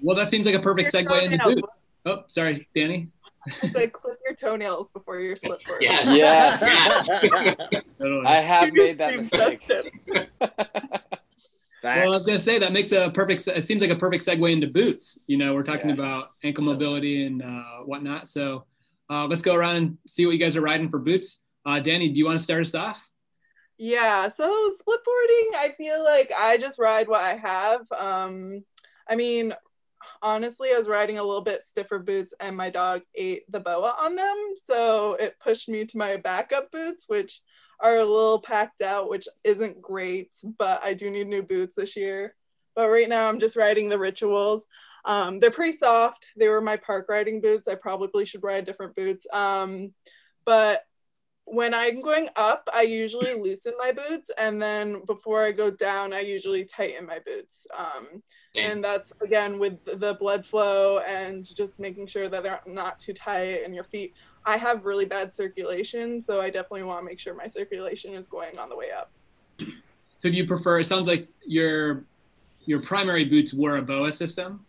Well, that seems like a perfect segue into toenails. boots. Oh, sorry, Danny. It's like clip your toenails before your slip board. Yes. Yes. Totally. I have You made that mistake. seem Well, I was gonna say that makes a perfect. It seems like a perfect segue into boots. You know, we're talking Yeah. about ankle mobility and uh, whatnot. So uh, let's go around and see what you guys are riding for boots. Uh, Danny, do you want to start us off? Yeah, so splitboarding, I feel like I just ride what I have. Um, I mean, honestly, I was riding a little bit stiffer boots and my dog ate the boa on them. So it pushed me to my backup boots, which are a little packed out, which isn't great, but I do need new boots this year. But right now I'm just riding the rituals. Um, they're pretty soft. They were my park riding boots. I probably should ride different boots. Um, but when I'm going up, I usually loosen my boots, and then before I go down, I usually tighten my boots. Um. And that's again with the blood flow and just making sure that they're not too tight in your feet. I have really bad circulation, so I definitely want to make sure my circulation is going on the way up. So do you prefer? It sounds like your your primary boots were a boa system.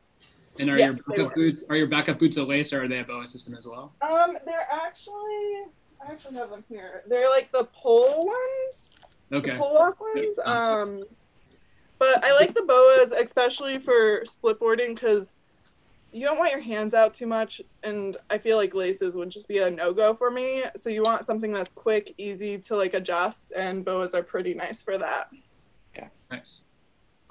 And are Yes, your backup boots are your backup boots a lace or are they a boa system as well? Um, they're actually I actually have them here. They're like the pole ones, Okay. the pull lock ones. Um, but I like the boas, especially for splitboarding, because you don't want your hands out too much, and I feel like laces would just be a no go for me. So you want something that's quick, easy to like adjust, and boas are pretty nice for that. Yeah, nice.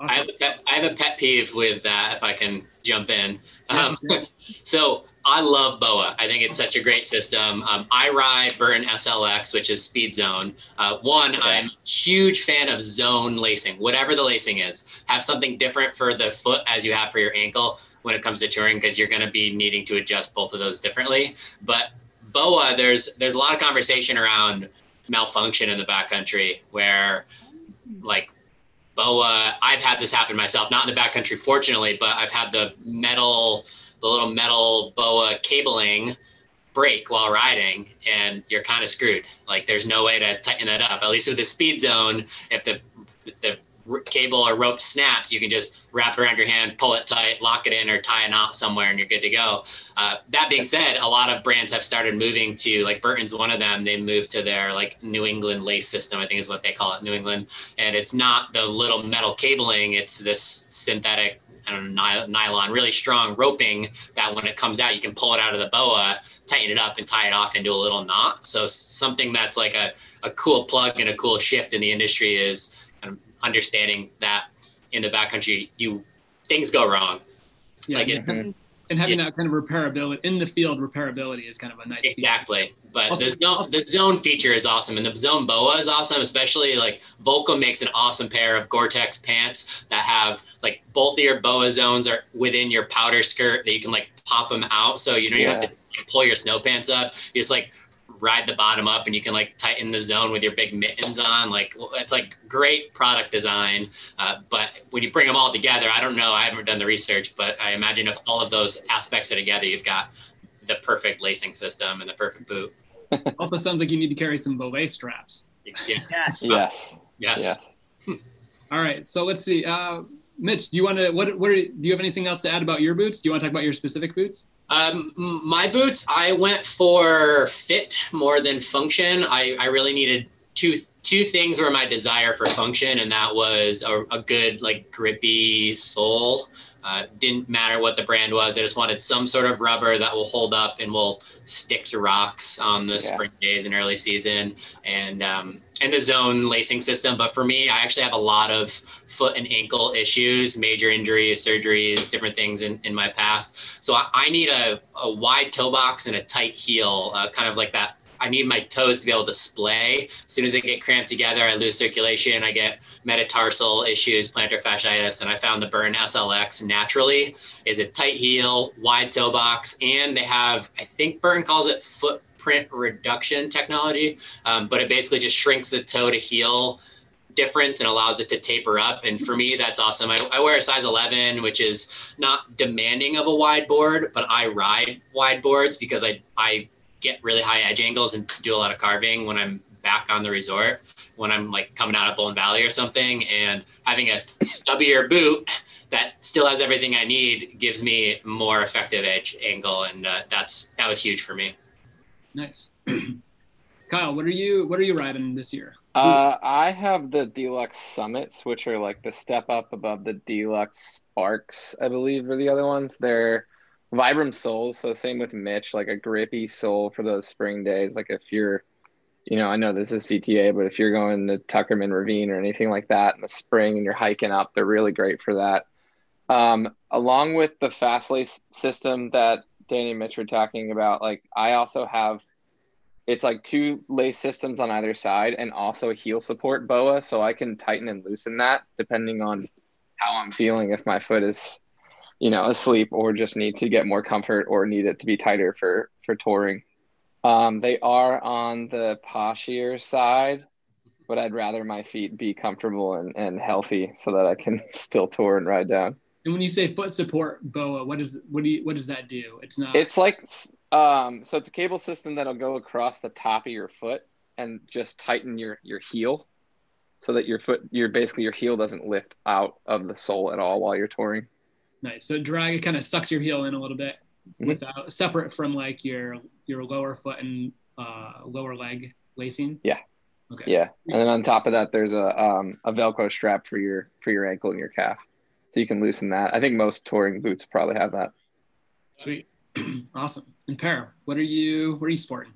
I have, a pet, I have a pet peeve with that, if I can jump in. Um, so I love BOA. I think it's such a great system. Um, I ride Burton SLX, which is Speed Zone. Uh, one, I'm a huge fan of zone lacing, whatever the lacing is. Have something different for the foot as you have for your ankle when it comes to touring, because you're going to be needing to adjust both of those differently. But BOA, there's there's a lot of conversation around malfunction in the backcountry where like boa uh, i've had this happen myself not in the backcountry fortunately but i've had the metal the little metal boa cabling break while riding and you're kind of screwed. Like there's no way to tighten that up at least with the speed zone if the if the cable or rope snaps you can just wrap it around your hand pull it tight lock it in or tie a knot somewhere and you're good to go uh, that being said a lot of brands have started moving to like burton's one of them they moved to their like new england lace system i think is what they call it new england and it's not the little metal cabling it's this synthetic nylon, really strong roping that when it comes out, you can pull it out of the boa, tighten it up, and tie it off into a little knot. So something that's like a, a cool plug and a cool shift in the industry is kind of understanding that in the backcountry, you things go wrong. Yeah, like and it- having- and having that kind of repairability in the field, repairability is kind of a nice feature. Exactly. But Also- the zone, the zone feature is awesome, and the zone boa is awesome. Especially like Volcom makes an awesome pair of Gore-Tex pants that have like both of your boa zones are within your powder skirt that you can like pop them out, so you don't even have to pull your snow pants up. You just like ride the bottom up, and you can like tighten the zone with your big mittens on. Like it's like great product design. Uh, but when you bring them all together, I don't know. I haven't done the research, but I imagine if all of those aspects are together, you've got the perfect lacing system and the perfect boot. Also, sounds like you need to carry some Voile straps. Yeah. Yes. Yes. Yes. Yeah. All right, so let's see. Uh, Mitch, do you want to? What? What? Are, do you have anything else to add about your boots? Do you want to talk about your specific boots? Um, my boots, I went for fit more than function. I, I really needed two two things were my desire for function, and that was a, a good like grippy sole. Uh, didn't matter what the brand was. I just wanted some sort of rubber that will hold up and will stick to rocks on the Yeah. spring days and early season, and um, and the zone lacing system. But for me, I actually have a lot of foot and ankle issues, major injuries, surgeries, different things in, in my past. So I, I need a, a wide toe box and a tight heel, uh, kind of like that. I need my toes to be able to splay. As soon as they get cramped together, I lose circulation. I get metatarsal issues, plantar fasciitis, and I found the Burton SLX naturally is a tight heel, wide toe box, and they have, I think Burton calls it footprint reduction technology, um, but it basically just shrinks the toe to heel difference and allows it to taper up. And for me, that's awesome. I, I wear a size 11, which is not demanding of a wide board, but I ride wide boards because I, I get really high edge angles and do a lot of carving when I'm back on the resort, when I'm like coming out of Bolton Valley or something. And having a stubbier boot that still has everything I need gives me more effective edge angle. And uh, that's, that was huge for me. Nice. Kyle, what are you? What are you riding this year? Uh, I have the Deeluxe Summits, which are like the step up above the Deeluxe Sparks, I believe, are the other ones. They're Vibram soles, so same with Mitch, like a grippy sole for those spring days. Like if you're, you know, I know this is CTA, but if you're going to Tuckerman Ravine or anything like that in the spring and you're hiking up, they're really great for that. Um, along with the fast lace system that Danny and Mitch were talking about, like I also have it's like two lace systems on either side and also a heel support boa so i can tighten and loosen that depending on how i'm feeling if my foot is you know asleep or just need to get more comfort or need it to be tighter for for touring. Um, they are on the poshier side but i'd rather my feet be comfortable and, and healthy so that i can still tour and ride down And when you say foot support boa, what is what do you what does that do? It's not. It's like um, so it's a cable system that'll go across the top of your foot and just tighten your your heel, so that your foot, your basically your heel doesn't lift out of the sole at all while you're touring. Nice. So drag it kind of sucks your heel in a little bit Mhm. without separate from like your your lower foot and uh, lower leg lacing. Yeah. Okay. Yeah, and then on top of that, there's a um, a Velcro strap for your for your ankle and your calf, so you can loosen that. I think most touring boots probably have that. Sweet. awesome. And Per, what are you what are you sporting?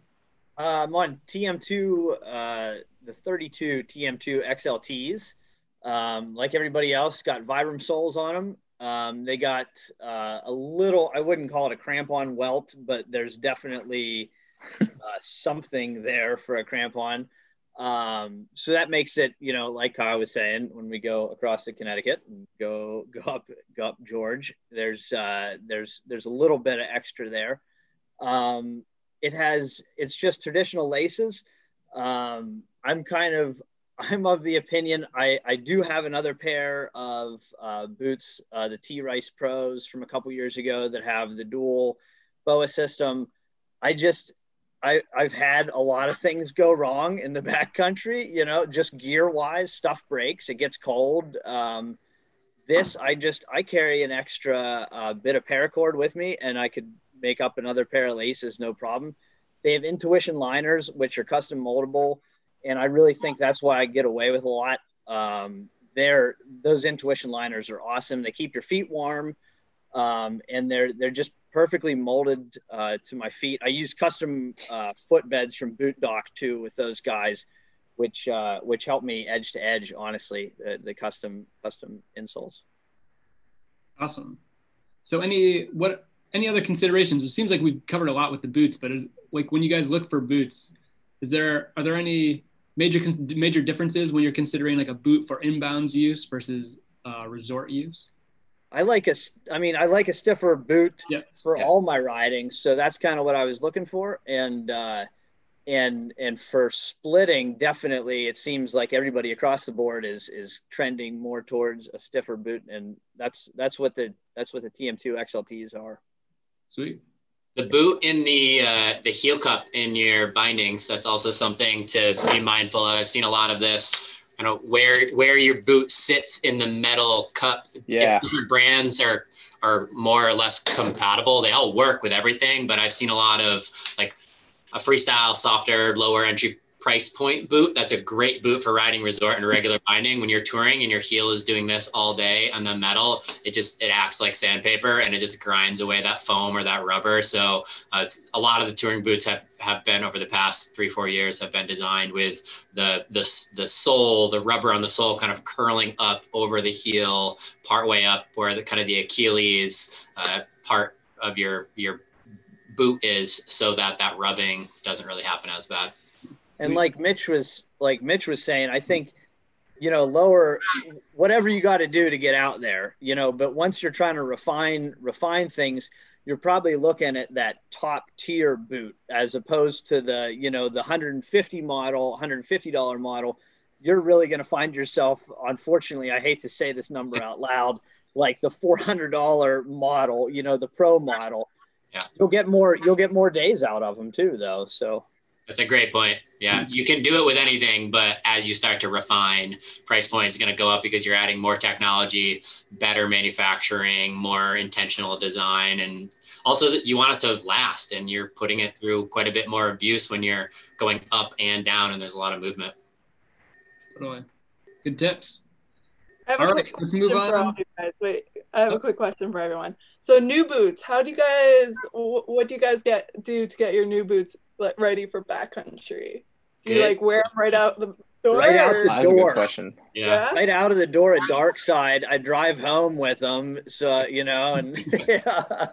Uh, I'm on TM2, uh, the 32 TM2 XLTs. Um, like everybody else, got Vibram soles on them. Um, they got uh, a little, I wouldn't call it a crampon welt, but there's definitely uh, something there for a crampon. Um, so that makes it, you know, like Kyle was saying, when we go across to Connecticut and go go up go up George, there's uh, there's there's a little bit of extra there. Um, it has it's just traditional laces. Um, I'm kind of I'm of the opinion I, I do have another pair of uh, boots, uh, the T Rice Pros from a couple years ago that have the dual BOA system. I just I I've had a lot of things go wrong in the backcountry. You know, just gear wise, stuff breaks. It gets cold. Um, this I just I carry an extra uh, bit of paracord with me, and I could make up another pair of laces, no problem. They have intuition liners, which are custom moldable, and I really think that's why I get away with a lot. Um, they're those intuition liners are awesome. They keep your feet warm, um, and they're they're just perfectly molded uh, to my feet. I use custom uh, footbeds from Boot Dock too with those guys, which uh, which help me edge to edge. Honestly, the, the custom custom insoles. Awesome. So any what any other considerations? It seems like we've covered a lot with the boots, but like when you guys look for boots, is there are there any major major differences when you're considering like a boot for inbounds use versus uh, resort use? I like a, I mean, I like a stiffer boot Yep. for Yeah. all my riding, so that's kind of what I was looking for. And uh, and and for splitting, definitely, it seems like everybody across the board is is trending more towards a stiffer boot, and that's that's what the that's what the TM2 XLTs are. Sweet. The boot in the uh, the heel cup in your bindings. That's also something to be mindful of. I've seen a lot of this. You know where where your boot sits in the metal cup. Yeah. Different brands are are more or less compatible. They all work with everything, but I've seen a lot of like a freestyle, softer, lower entry price point boot. That's a great boot for riding resort and regular binding. When you're touring and your heel is doing this all day on the metal, it just it acts like sandpaper and it just grinds away that foam or that rubber. So uh, a lot of the touring boots have have been over the past three four years have been designed with the the the sole, the rubber on the sole, kind of curling up over the heel, part way up where the kind of the Achilles uh, part of your your boot is, so that that rubbing doesn't really happen as bad. And like Mitch was like Mitch was saying, I think you know lower whatever you got to do to get out there, you know. But once you're trying to refine refine things, you're probably looking at that top tier boot as opposed to the you know the 150 model, 150 dollar model. You're really going to find yourself, unfortunately, I hate to say this number out loud, like the $400 model, you know, the pro model. Yeah. You'll get more. You'll get more days out of them too, though. So. That's a great point. Yeah, mm-hmm. you can do it with anything, but as you start to refine, price point is going to go up because you're adding more technology, better manufacturing, more intentional design, and also that you want it to last. And you're putting it through quite a bit more abuse when you're going up and down, and there's a lot of movement. Good tips. I have a quick let's question move for on. Wait, I have a oh. quick question for everyone. So new boots, how do you guys? What do you guys get do to get your new boots like ready for backcountry? Do you Good. like wear them right out the door? Right out or- the That's a good door. question. Yeah. yeah. right out of the door at dark side i drive home with them so you know and yeah.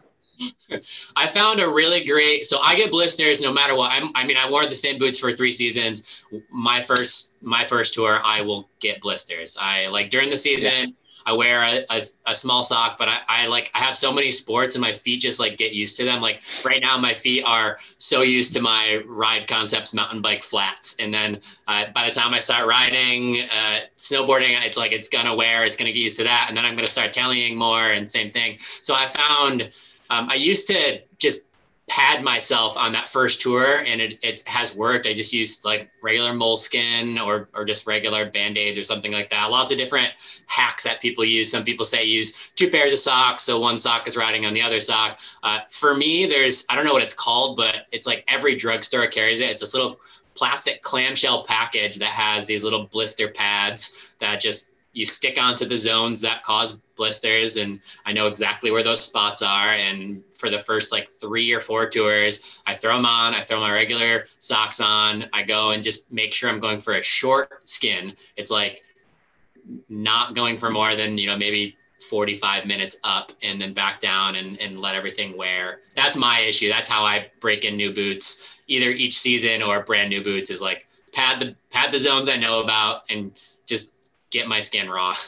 I found a really great. So I get blisters no matter what. I'm, I mean, I wore the same boots for three seasons. My first, my first tour, I will get blisters. I like during the season, I wear a, a, a small sock, but I, I like I have so many sports and my feet just like get used to them. Like right now, my feet are so used to my Ride Concepts mountain bike flats, and then uh, by the time I start riding, uh, snowboarding, it's like it's gonna wear, it's gonna get used to that, and then I'm gonna start tallying more, and same thing. So I found um, I used to just pad myself on that first tour and it, it has worked. I just used like regular moleskin or, or just regular band-aids or something like that. Lots of different hacks that people use. Some people say use two pairs of socks. So one sock is riding on the other sock. Uh, for me, there's, I don't know what it's called, but it's like every drugstore carries it. It's this little plastic clamshell package that has these little blister pads that just you stick onto the zones that cause blisters and i know exactly where those spots are and for the first like three or four tours. I throw them on i throw my regular socks on i go and just make sure i'm going for a short skin. It's like not going for more than you know maybe 45 minutes up and then back down and, and let everything wear. That's my issue. That's how i break in new boots. Either each season or brand new boots is like pad the pad the zones i know about and just get my skin raw.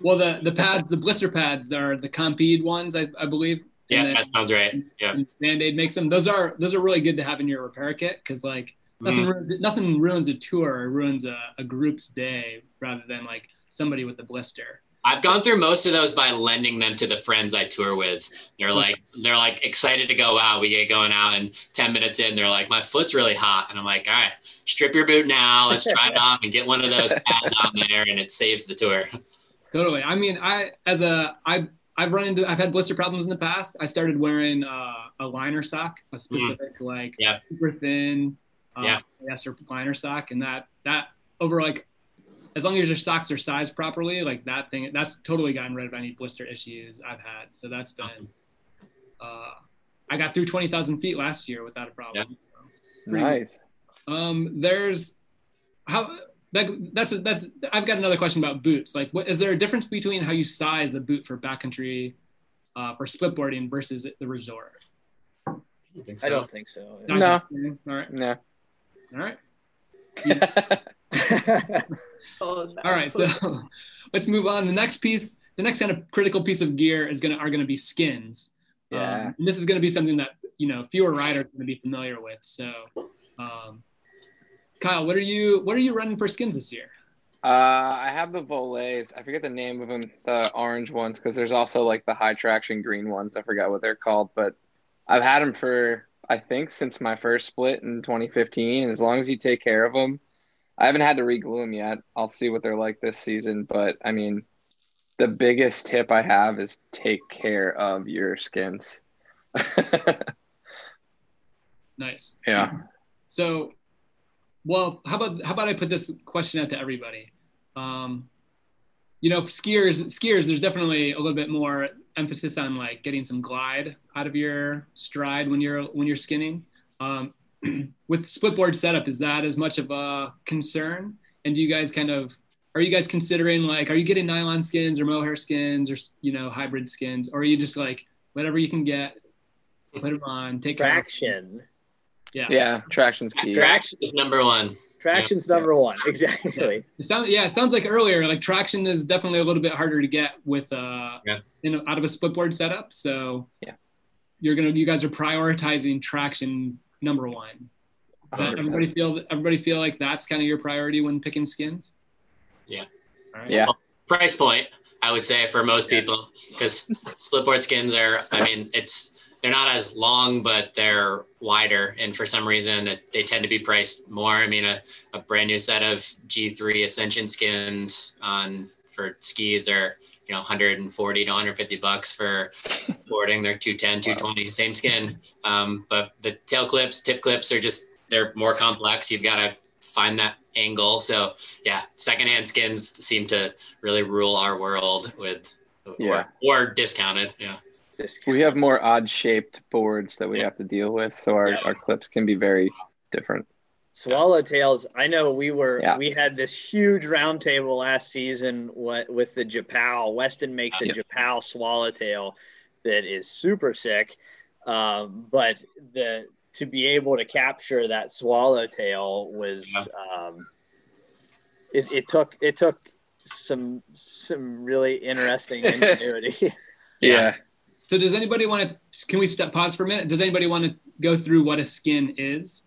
Well, the the pads, the blister pads are the Compeed ones, I, I believe. Yeah, then, that sounds right. Yeah. Band Aid makes them. Those are those are really good to have in your repair kit because like nothing mm. ruins nothing ruins a tour or ruins a, a group's day rather than like somebody with a blister. I've gone through most of those by lending them to the friends I tour with. They're like they're like excited to go out. We get going out and 10 minutes in, they're like, My foot's really hot. And I'm like, all right, strip your boot now. Let's try it off and get one of those pads on there and it saves the tour. Totally. I mean, I as a I I've run into I've had blister problems in the past. I started wearing uh, a liner sock, a specific mm. like yeah. super thin uh, yeah. polyester liner sock, and that that over like as long as your socks are sized properly, like that thing, that's totally gotten rid of any blister issues I've had. So that's been, uh, I got through 20,000 feet last year without a problem. Yeah. So, nice. Um, there's how, that, that's, that's, I've got another question about boots. Like, what, is there a difference between how you size a boot for backcountry, uh, for splitboarding versus the resort? I, so. I don't think so. No. All right. No. All right. Oh, no. All right, so let's move on. The next piece, the next kind of critical piece of gear is gonna are gonna be skins. Yeah. Um, and this is gonna be something that you know fewer riders are gonna be familiar with. So, um, Kyle, what are you what are you running for skins this year? Uh, I have the Voiles. I forget the name of them, the orange ones, because there's also like the high traction green ones. I forgot what they're called, but I've had them for I think since my first split in 2015. And as long as you take care of them, I haven't had to reglue them yet. I'll see what they're like this season. But I mean, the biggest tip I have is take care of your skins. nice. Yeah. So, well, how about how about I put this question out to everybody? Um, you know, skiers, skiers, there's definitely a little bit more emphasis on like getting some glide out of your stride when you're when you're skinning. Um, with splitboard setup, is that as much of a concern? And do you guys kind of are you guys considering like are you getting nylon skins or mohair skins or you know hybrid skins or are you just like whatever you can get put them on take traction yeah yeah traction's key traction is number one traction's yeah. number one exactly yeah. it sounds yeah it sounds like earlier like traction is definitely a little bit harder to get with uh yeah. you know out of a splitboard setup so yeah you're gonna you guys are prioritizing traction number one. everybody feel everybody feel like that's kind of your priority when picking skins. Yeah. Right. Yeah. Well, price point, I would say for most yeah. people, because splitboard skins are. I mean, it's they're not as long, but they're wider, and for some reason, it, they tend to be priced more. I mean, a, a brand new set of G3 Ascension skins on for skis are you know 140 to 150 bucks for boarding. They're 210 220 same skin. Um, but the tail clips tip clips are just they're more complex. You've got to find that angle. So yeah secondhand skins seem to really rule our world with yeah. or, or discounted yeah we have more odd shaped boards that we yeah. have to deal with so our, yeah. our clips can be very different Swallowtails. I know we were yeah. we had this huge roundtable last season with the Japow. Weston makes a Japow swallowtail that is super sick, um, but the to be able to capture that swallowtail was yeah. um, it, it took it took some some really interesting ingenuity. yeah. So does anybody want to? Can we step pause for a minute? Does anybody want to go through what a skin is?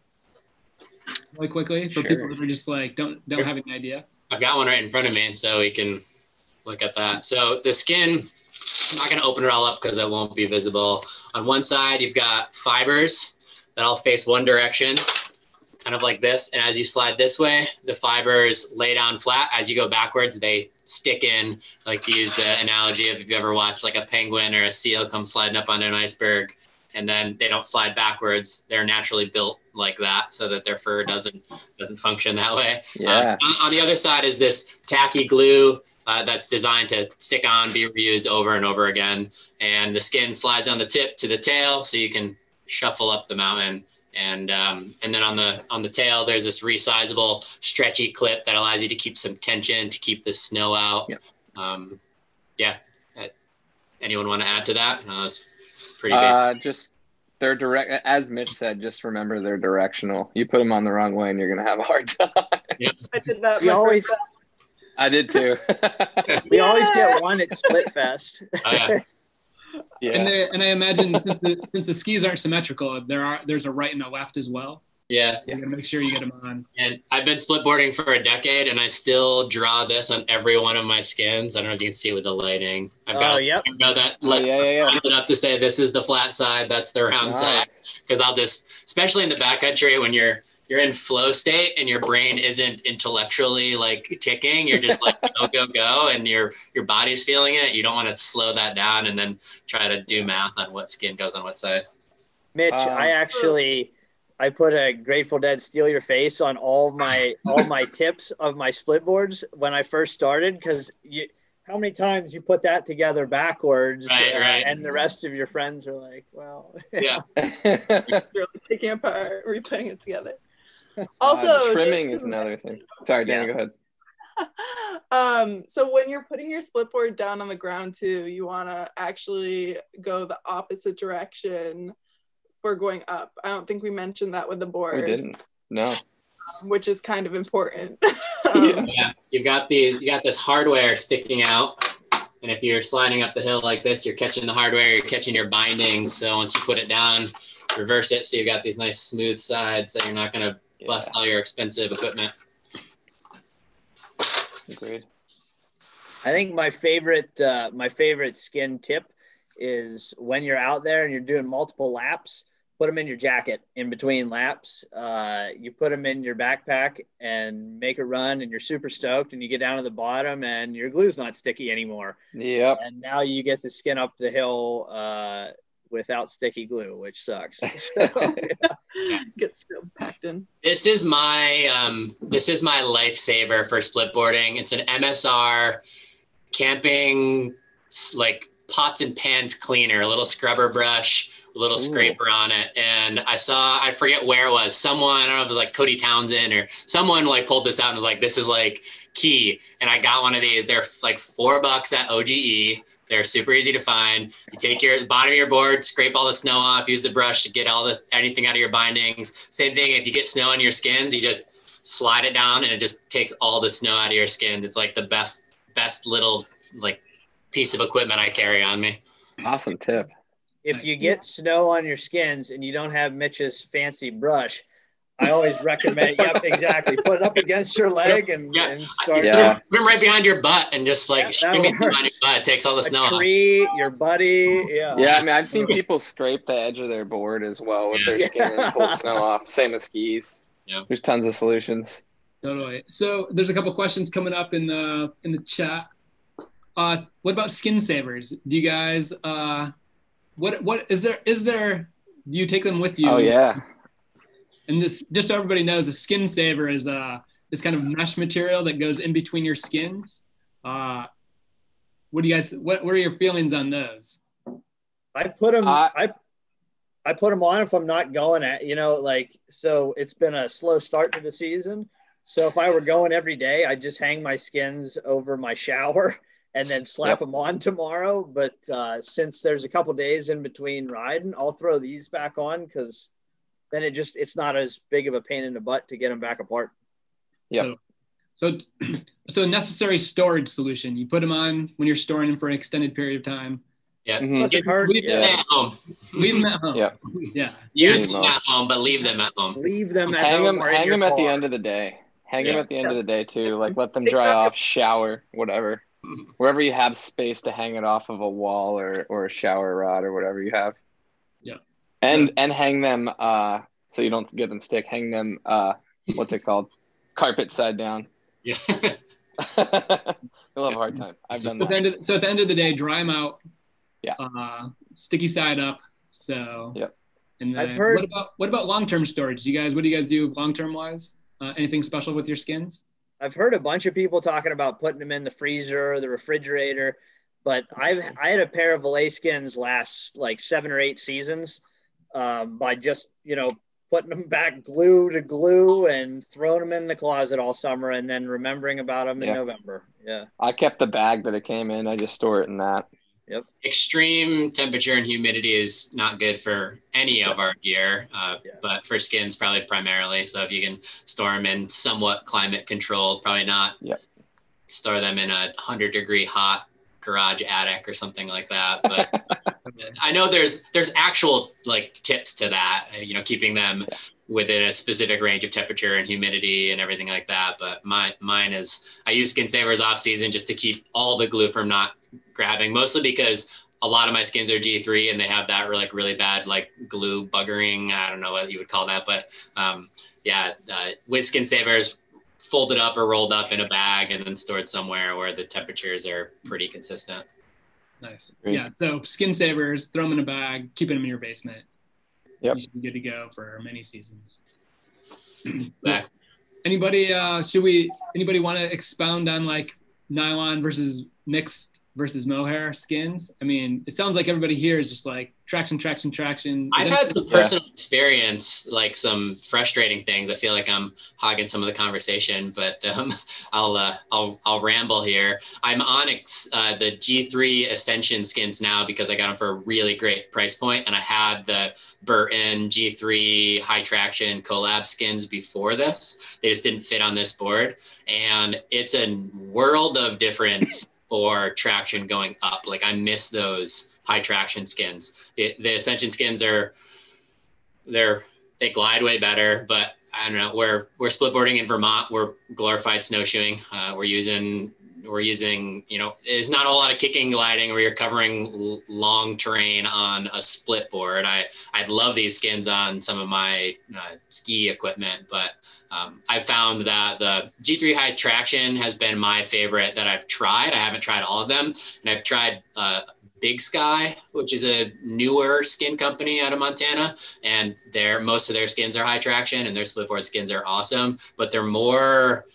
really quickly for sure. people that are just like don't don't have any idea? I've got one right in front of me, so we can look at that. So the skin I'm not going to open it all up because it won't be visible. On one side, you've got fibers that all face one direction, kind of like this. And as you slide this way, the fibers lay down flat. As you go backwards, they stick in. I like to use the analogy of if you ever watched like a penguin or a seal come sliding up onto an iceberg and then they don't slide backwards. They're naturally built like that so that their fur doesn't doesn't function that way. Yeah. Um, on, on the other side is this tacky glue uh, that's designed to stick on, be reused over and over again. And the skin slides on the tip to the tail, so you can shuffle up the mountain. And um, and then on the on the tail, there's this resizable, stretchy clip that allows you to keep some tension to keep the snow out. Yep. Um, yeah. Uh, anyone want to add to that? Uh, it's pretty big. Uh, just they're direct. As Mitch said, just remember they're directional. You put them on the wrong way, and you're gonna have a hard time. I did that. We always- time. I did too. We always get one at Split Fest. Oh, yeah. yeah. And there, and I imagine since the since the skis aren't symmetrical, there are there's a right and a left as well. Yeah. You gotta make sure you get them on. And I've been split boarding for a decade and I still draw this on every one of my skins. I don't know if you can see it with the lighting. I've oh, got Oh, a yep. window that Oh, let, yeah, yeah, yeah. it up to say this is the flat side, that's the round Nice. side. Because I'll just, especially in the backcountry when you're you're in flow state and your brain isn't intellectually like ticking, you're just like go go go, and your your body's feeling it. You don't want to slow that down and then try to do math on what skin goes on what side. Mitch, Um, I actually I put a Grateful Dead "Steal Your Face" on all my all my tips of my split boards when I first started because you. How many times you put that together backwards, Right, uh, right. and the rest of your friends are like, "Well, Yeah. You're like taking it apart, replaying it together. Uh, Also, trimming is another thing. Sorry, Danny, Yeah. go ahead. um so when you're putting your split board down on the ground too you want to actually go the opposite direction for going up i don't think we mentioned that with the board We didn't. No. which is kind of important Yeah. um, Yeah, you've got the you got this hardware sticking out, and if you're sliding up the hill like this, you're catching the hardware, you're catching your bindings. So once you put it down, reverse it, so you've got these nice smooth sides that you're not going to Yeah, bust all your expensive equipment. agreed. I think my favorite uh, my favorite skin tip is when you're out there and you're doing multiple laps, put them in your jacket in between laps. Uh, you put them in your backpack and make a run, and you're super stoked. And you get down to the bottom, and your glue's not sticky anymore. Yep. And now you get to skin up the hill uh, without sticky glue, which sucks. So, gets still packed in This is my um, this is my lifesaver for split boarding. It's an MSR camping like pots and pans cleaner, a little scrubber brush, a little Ooh. scraper on it. And I saw I forget where it was. Someone I don't know if it was like Cody Townsend or someone like pulled this out and was like, "This is like key." And I got one of these. They're like four bucks at OGE. They're super easy to find. You take your the bottom of your board, scrape all the snow off, use the brush to get all the anything out of your bindings. Same thing if you get snow on your skins, you just slide it down and it just takes all the snow out of your skins. It's like the best best little like piece of equipment I carry on me. Awesome tip. if you get snow on your skins and you don't have Mitch's fancy brush, I always recommend. yep, exactly. Put it up against your leg and, Yeah. and start Yeah. Put them right behind your butt and just like Yeah, shimmy that on your butt. It takes all the snow a off. your buddy. Yeah. Yeah, I mean, I've seen people scrape the edge of their board as well with their skin and pull snow off. Same as skis. Yeah. There's tons of solutions. Totally. So there's a couple questions coming up in the in the chat. Uh, what about skin savers? Do you guys uh, what what is there is there? Do you take them with you? Oh yeah. And this just so everybody knows, a skin saver is uh this kind of mesh material that goes in between your skins. Uh, what do you guys? What what are your feelings on those? I put them. Uh, I I put them on if I'm not going at you know like so. It's been a slow start to the season. So if I were going every day, I'd just hang my skins over my shower and then slap Yep. them on tomorrow. But uh, since there's a couple days in between riding, I'll throw these back on because then it just it's not as big of a pain in the butt to get them back apart. Yeah. So so necessary storage solution. You put them on when you're storing them for an extended period of time. Yeah. Mhm. Doesn't hurt. Leave, Stay at home. leave them at home. Yeah. Yeah. Use Leave them them at home, but leave them at home. Leave them at Hang home them, hang your them at the end of the day. Hang them at the end of the day too. Like let them dry off, shower, whatever. wherever you have space to hang it off of a wall or or a shower rod or whatever you have. Yeah. And So- and hang them uh so you don't get them stick. Hang them uh what's it called? Carpet side down. Yeah. You'll have a hard time. I've done So at, the that. end of, so at the end of the day, dry them out. Yeah. Uh, sticky side up. So. Yep. And then I've heard- what about what about long term storage? Do You guys, what do you guys do long term wise? Uh, anything special with your skins? I've heard a bunch of people talking about putting them in the freezer or the refrigerator, but I've I had a pair of Voile skins last like seven or eight seasons um, by just you know putting them back glue to glue and throwing them in the closet all summer and then remembering about them in Yeah. November. Yeah, I kept the bag that it came in. I just store it in that. Yep. Extreme temperature and humidity is not good for any of our gear, uh, Yeah. but for skins probably primarily. So if you can store them in somewhat climate controlled, probably not Yep. store them in a hundred degree hot garage attic or something like that. But I know there's there's actual like tips to that. You know, keeping them within a specific range of temperature and humidity and everything like that. But my mine is I use skin savers off season just to keep all the glue from not grabbing, mostly because a lot of my skins are G3 and they have that like really bad like glue buggering. I don't know what you would call that, but um, yeah, uh, with skin savers, folded up or rolled up in a bag and then stored somewhere where the temperatures are pretty consistent. Nice. Great. Yeah. So skin savers, throw them in a bag, keep them in your basement. Yep. You should be good to go for many seasons. Yeah. Anybody? Uh, should we? Anybody want to expound on like nylon versus mixed versus mohair skins? I mean, it sounds like everybody here is just like traction, traction, traction. Is I've had some personal experience, like some frustrating things. I feel like I'm hogging some of the conversation, but um, I'll uh, I'll I'll ramble here. I'm on uh, the G3 Ascension skins now because I got them for a really great price point, and I had the Burton G3 high traction collab skins before this. They just didn't fit on this board, and it's a world of difference for traction going up. Like I miss those high traction skins. The, the Ascension skins are they're they glide way better, but I don't know. We're we're split boarding in Vermont. We're glorified snowshoeing. Uh, we're using we're using you know there's not a lot of kicking gliding where you're covering l- long terrain on a split board. I I'd love these skins on some of my uh, ski equipment, but um, I found that the G3 High Traction has been my favorite that I've tried. I haven't tried all of them, and I've tried uh, Big Sky, which is a newer skin company out of Montana, and their most of their skins are high traction, and their splitboard skins are awesome, but they're more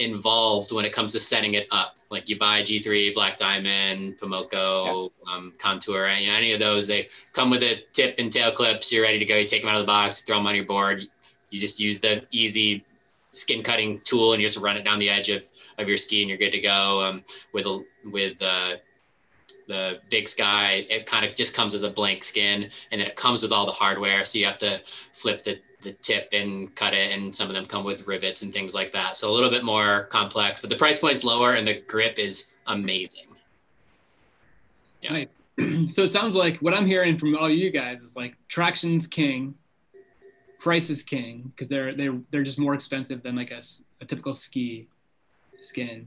involved when it comes to setting it up. Like you buy G3, Black Diamond, Pomoca, um, Contour, any, any of those, they come with a tip and tail clips. You're ready to go. You take them out of the box, throw them on your board. You just use the easy skin cutting tool and you just run it down the edge of, of your ski and you're good to go. Um, with a, with uh, the Big Sky, it kind of just comes as a blank skin and then it comes with all the hardware. So you have to flip the the tip and cut it and some of them come with rivets and things like that so a little bit more complex but the price point's lower and the grip is amazing Yeah. Nice. so it sounds like what I'm hearing from all you guys is like traction's king, price is king because they're they're they're just more expensive than like a, a typical ski skin,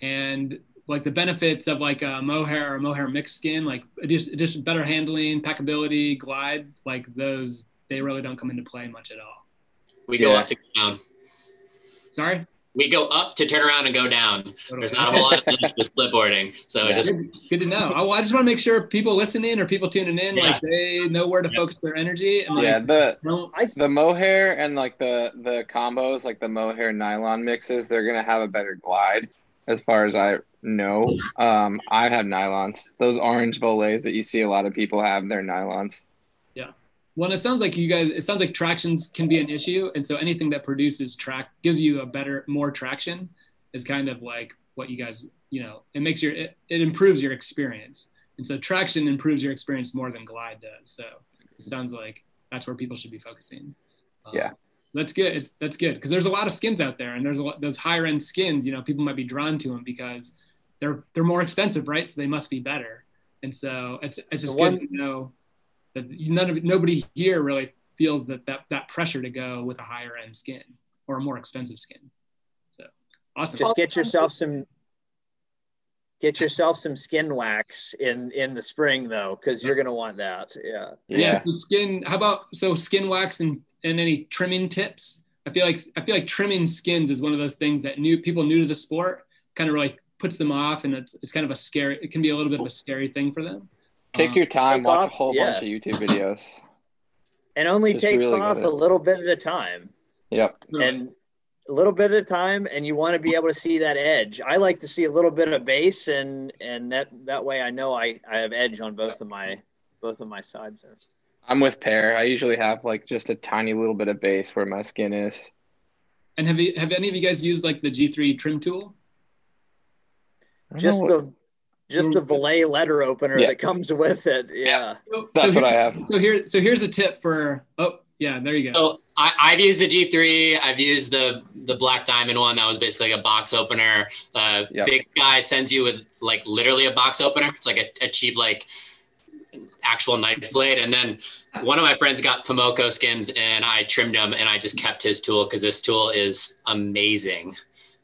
and like the benefits of like a mohair or mohair mixed skin, like just better handling, packability, glide, like those they really don't come into play much at all. we go Yeah. up to go down Sorry. we go up to turn around and go down Totally. there's not a whole lot of this with split so Yeah. just Good, good to know. I, I just want to make sure people listening or people tuning in, Yeah. like they know where to Yeah. focus their energy and like yeah, the don't I the mohair and like the the combos, like the mohair nylon mixes, they're gonna have a better glide, as far as I know. Um, I have nylons. Those orange Voiles that you see a lot of people have, they're nylons. Well, it sounds like you guys. It sounds like tractions can be an issue, and so anything that produces track gives you a better, more traction, is kind of like what you guys. You know, it makes your it, it improves your experience, and so traction improves your experience more than glide does. So it sounds like that's where people should be focusing. Um, Yeah. So that's good. It's that's good because there's a lot of skins out there, and there's a lot those higher end skins. You know, people might be drawn to them because they're they're more expensive, right? So they must be better. And so it's it's just The good to know that none of nobody here really feels that, that that pressure to go with a higher end skin or a more expensive skin. So awesome. just get yourself some get yourself some skin wax in in the spring though, because you're gonna want that. Yeah. Yeah. Yeah. So skin. How about so skin wax and and any trimming tips? I feel like I feel like trimming skins is one of those things that new people new to the sport kind of like puts them off, and it's it's kind of a scary. It can be a little bit of a scary thing for them. Take Um, your time, Take watch a whole yeah. bunch of YouTube videos. And only Just take really off a little bit at a time. Yep. and a little bit at a time and you want to be able to see that edge i like to see a little bit of base and and that that way i know i i have edge on both of my both of my sides there I'm with Per. I usually have like just a tiny little bit of base where my skin is. And have you have any of you guys used like the G3 trim tool? Just the just the Voile letter opener Yeah. that comes with it yeah So, That's so what I have. So here, so here's a tip for. Oh, yeah, there you go. So I, I've used the G3. I've used the the black diamond one. That was basically like a box opener. Uh, Yep. Big Sky sends you with like literally a box opener. It's like a, a cheap like actual knife blade. And then one of my friends got Pomoca skins, and I trimmed him, and I just kept his tool because this tool is amazing.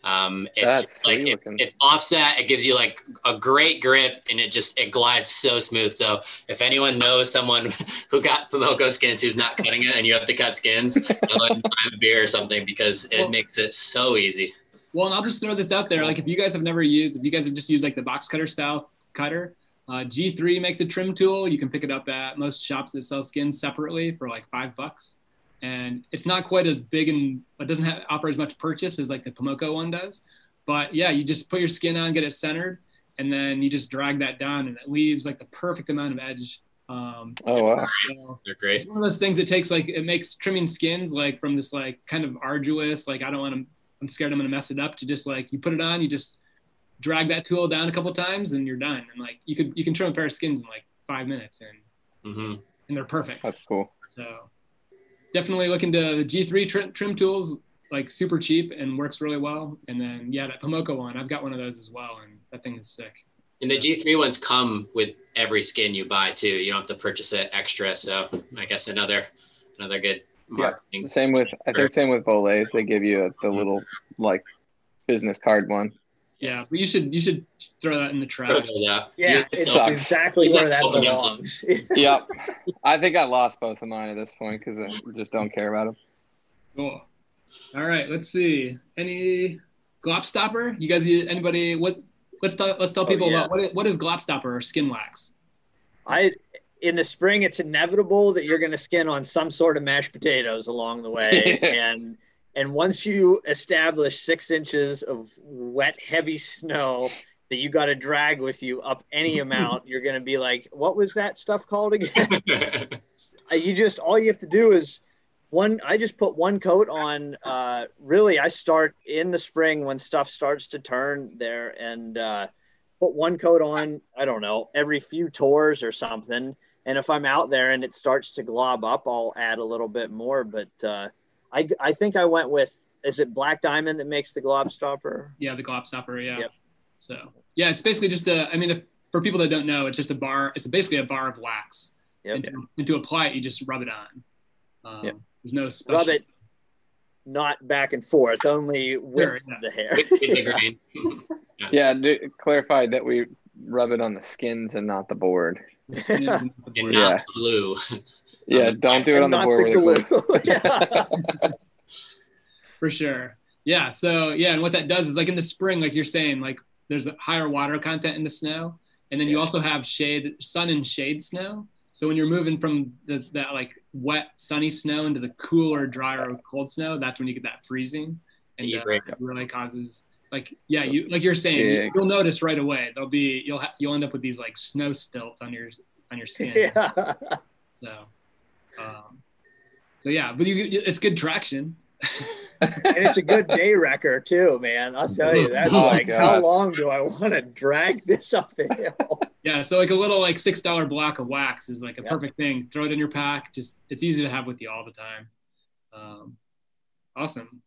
Um, it's That's like it- it's offset. It gives you like a great grip, and it just it glides so smooth. So if anyone knows someone who got Pomoca skins who's not cutting it, and you have to cut skins, I'll buy a beer or something because it Well- makes it so easy. Well, and I'll just throw this out there. Like, if you guys have never used, if you guys have just used like the box cutter style cutter, uh, G3 makes a trim tool. You can pick it up at most shops that sell skins separately for like five bucks. And it's not quite as big and it doesn't have, offer as much purchase as like the Pomoca one does. But yeah, you just put your skin on, get it centered, and then you just drag that down, and it leaves like the perfect amount of edge. Um, Oh wow. so They're great. it's one of those things it takes like it makes trimming skins like from this like kind of arduous like i don't want to i'm scared i'm gonna mess it up to just like you put it on you just drag that tool down a couple times and you're done and like you could you can trim a pair of skins in like five minutes and hmm and they're perfect That's cool. so definitely look into the g3 trim, trim tools like super cheap and works really well and then yeah that Pomoca one i've got one of those as well and that thing is sick And the G3 ones come with every skin you buy too. You don't have to purchase it extra. So I guess another another good marketing. Same with I think same with Voiles. They give you a, the little like business card one. Yeah but you should you should throw that in the trash those out. yeah Use it's some- exactly Use where that that open up. belongs Yep. I think I lost both of mine at this point because I just don't care about them. Cool. All right, let's see. Any glop stopper? You guys, anybody? What? Let's tell let's tell Oh, people yeah. about what is, what is glop stopper or skin wax. I in the spring it's inevitable that you're going to skin on some sort of mashed potatoes along the way and and once you establish six inches of wet heavy snow that you got to drag with you up any amount you're going to be like what was that stuff called again? Uh, you just all you have to do is one i just put one coat on uh, really i start in the spring when stuff starts to turn there and uh, put one coat on i don't know every few tours or something. And if i'm out there and it starts to glob up i'll add a little bit more but uh, I, I think i went with is it black diamond that makes the glop stopper Yeah, the glop stopper. Yeah. Yep. So yeah, it's basically just a. I mean, if, for people that don't know, it's just a bar. It's basically a bar of wax. Yep. And, to, and to apply it, you just rub it on. Um, Yep. There's no special. rub it not back and forth only with Sure, yeah. the hair With- with. Yeah, do, clarified that we rub it on the skins and not the board. the skin and the and not Yeah. blue. Yeah, don't do it And on the not board the glue. glue. For sure. Yeah. So yeah, and what that does is like in the spring, like you're saying, like there's a higher water content in the snow, and then you also have shade, sun and shade snow. So when you're moving from this, that like wet, sunny snow into the cooler, drier, cold snow, that's when you get that freezing, and You uh, it really causes like yeah, you like you're saying, Yeah. you, will notice right away. There'll be you'll ha- you'll end up with these like snow stilts on your on your skin. yeah. So, um, so yeah, but you, you- it's good traction. and it's a good day wrecker too, man. I'll tell you, that's Oh, like how long do I want to drag this up the hill? Yeah, so like a little like six dollar block of wax is like a Yep. perfect thing. Throw it in your pack. Just it's easy to have with you all the time. Um, awesome.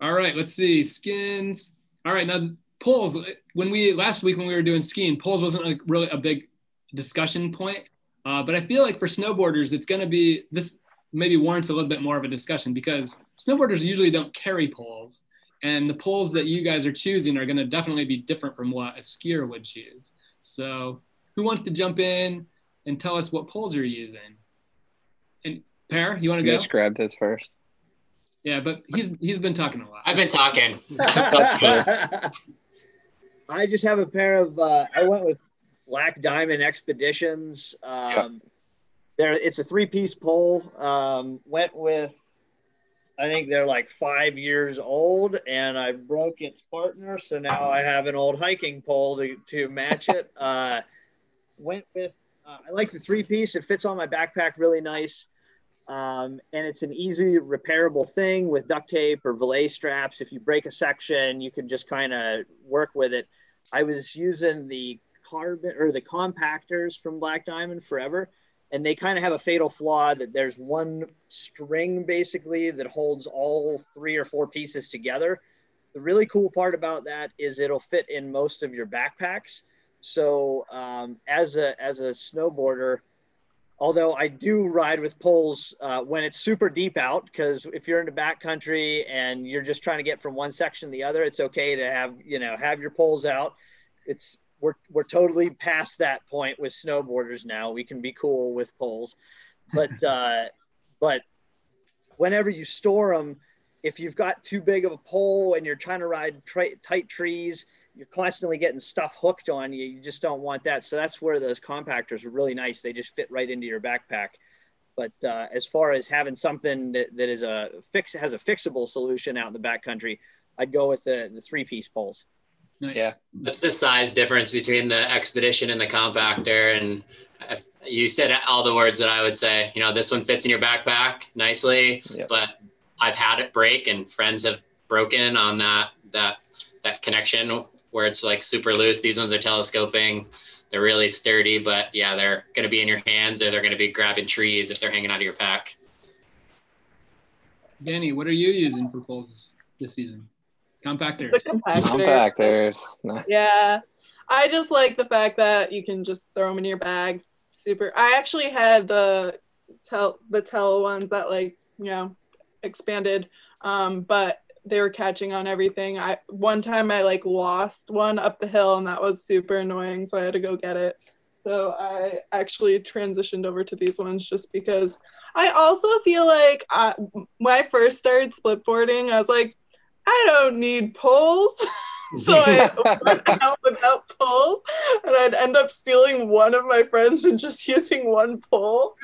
All right, let's see skins. All right, now poles. When we last week when we were doing skiing, poles wasn't like really a big discussion point. Uh, but I feel like for snowboarders, it's going to be this maybe warrants a little bit more of a discussion because snowboarders usually don't carry poles, and the poles that you guys are choosing are going to definitely be different from what a skier would choose. So, who wants to jump in and tell us what poles you're using? And Per, you want to go? Mitch grabbed his first. Yeah, but he's he's been talking a lot. I've been talking. I just have a pair of. Uh, I went with Black Diamond Expeditions. Um, There, it's a three-piece pole. Um, went with. I think they're like five years old, and I broke its partner, so now I have an old hiking pole to to match it. Uh, went with. Uh, I like the three-piece. It fits on my backpack really nice. Um, and it's an easy repairable thing with duct tape or Voile straps. If you break a section, you can just kind of work with it. I was using the carbon or the compactors from Black Diamond forever, and they kind of have a fatal flaw that there's one string basically that holds all three or four pieces together. The really cool part about that is it'll fit in most of your backpacks. So um, as a as a snowboarder, although I do ride with poles uh, when it's super deep out, because if you're in the backcountry and you're just trying to get from one section to the other, it's okay to have you know have your poles out. It's we're we're totally past that point with snowboarders now. We can be cool with poles, but uh, but whenever you store them, if you've got too big of a pole and you're trying to ride tra- tight trees you're constantly getting stuff hooked on you. You just don't want that. So that's where those compactors are really nice. They just fit right into your backpack. But uh, as far as having something that, that is a fix has a fixable solution out in the backcountry, I'd go with the, the three piece poles. Nice. Yeah. That's the size difference between the expedition and the compactor. And if you said all the words that I would say. You know, this one fits in your backpack nicely, Yep. but I've had it break, and friends have broken on that that that connection where it's like super loose. These ones are telescoping. They're really sturdy, but yeah, they're going to be in your hands or they're going to be grabbing trees if they're hanging out of your pack. Danny, what are you using for poles this, this season? Compactors. The compactor. Compactors. Nice. Yeah. I just like the fact that you can just throw them in your bag. Super. I actually had the tell the tell ones that like, you know, expanded. Um, but they were catching on everything. I one time I like lost one up the hill and that was super annoying, so I had to go get it. So I actually transitioned over to these ones just because I also feel like I, when I first started split boarding, I was like, I don't need poles. so I went out without poles, and I'd end up stealing one of my friends and just using one pole.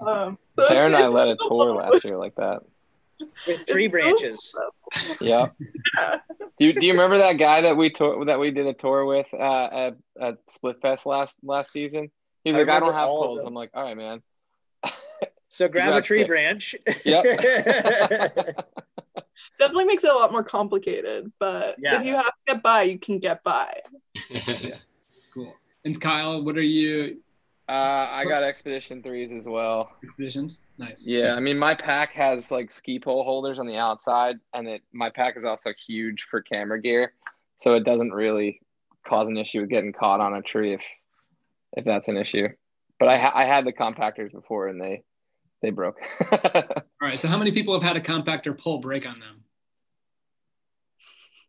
Um, so Bear and I it's led a tour fun. last year like that. With tree It's so branches. Yeah. Do you, do you remember that guy that we tour that we did a tour with uh, at at Splitfest last last season? He's I like, I don't have poles. I'm like, all right, man. So grab a tree it. branch. Definitely makes it a lot more complicated, but Yeah. if you have to get by, you can get by. Cool. And Kyle, what are you Uh, I got Expedition threes as well. expeditions? Nice. Yeah, I mean, my pack has like ski pole holders on the outside, and it my pack is also huge for camera gear, so it doesn't really cause an issue with getting caught on a tree if if that's an issue. But I ha- I had the compactors before, and they they broke. All right. So how many people have had a compactor pull break on them?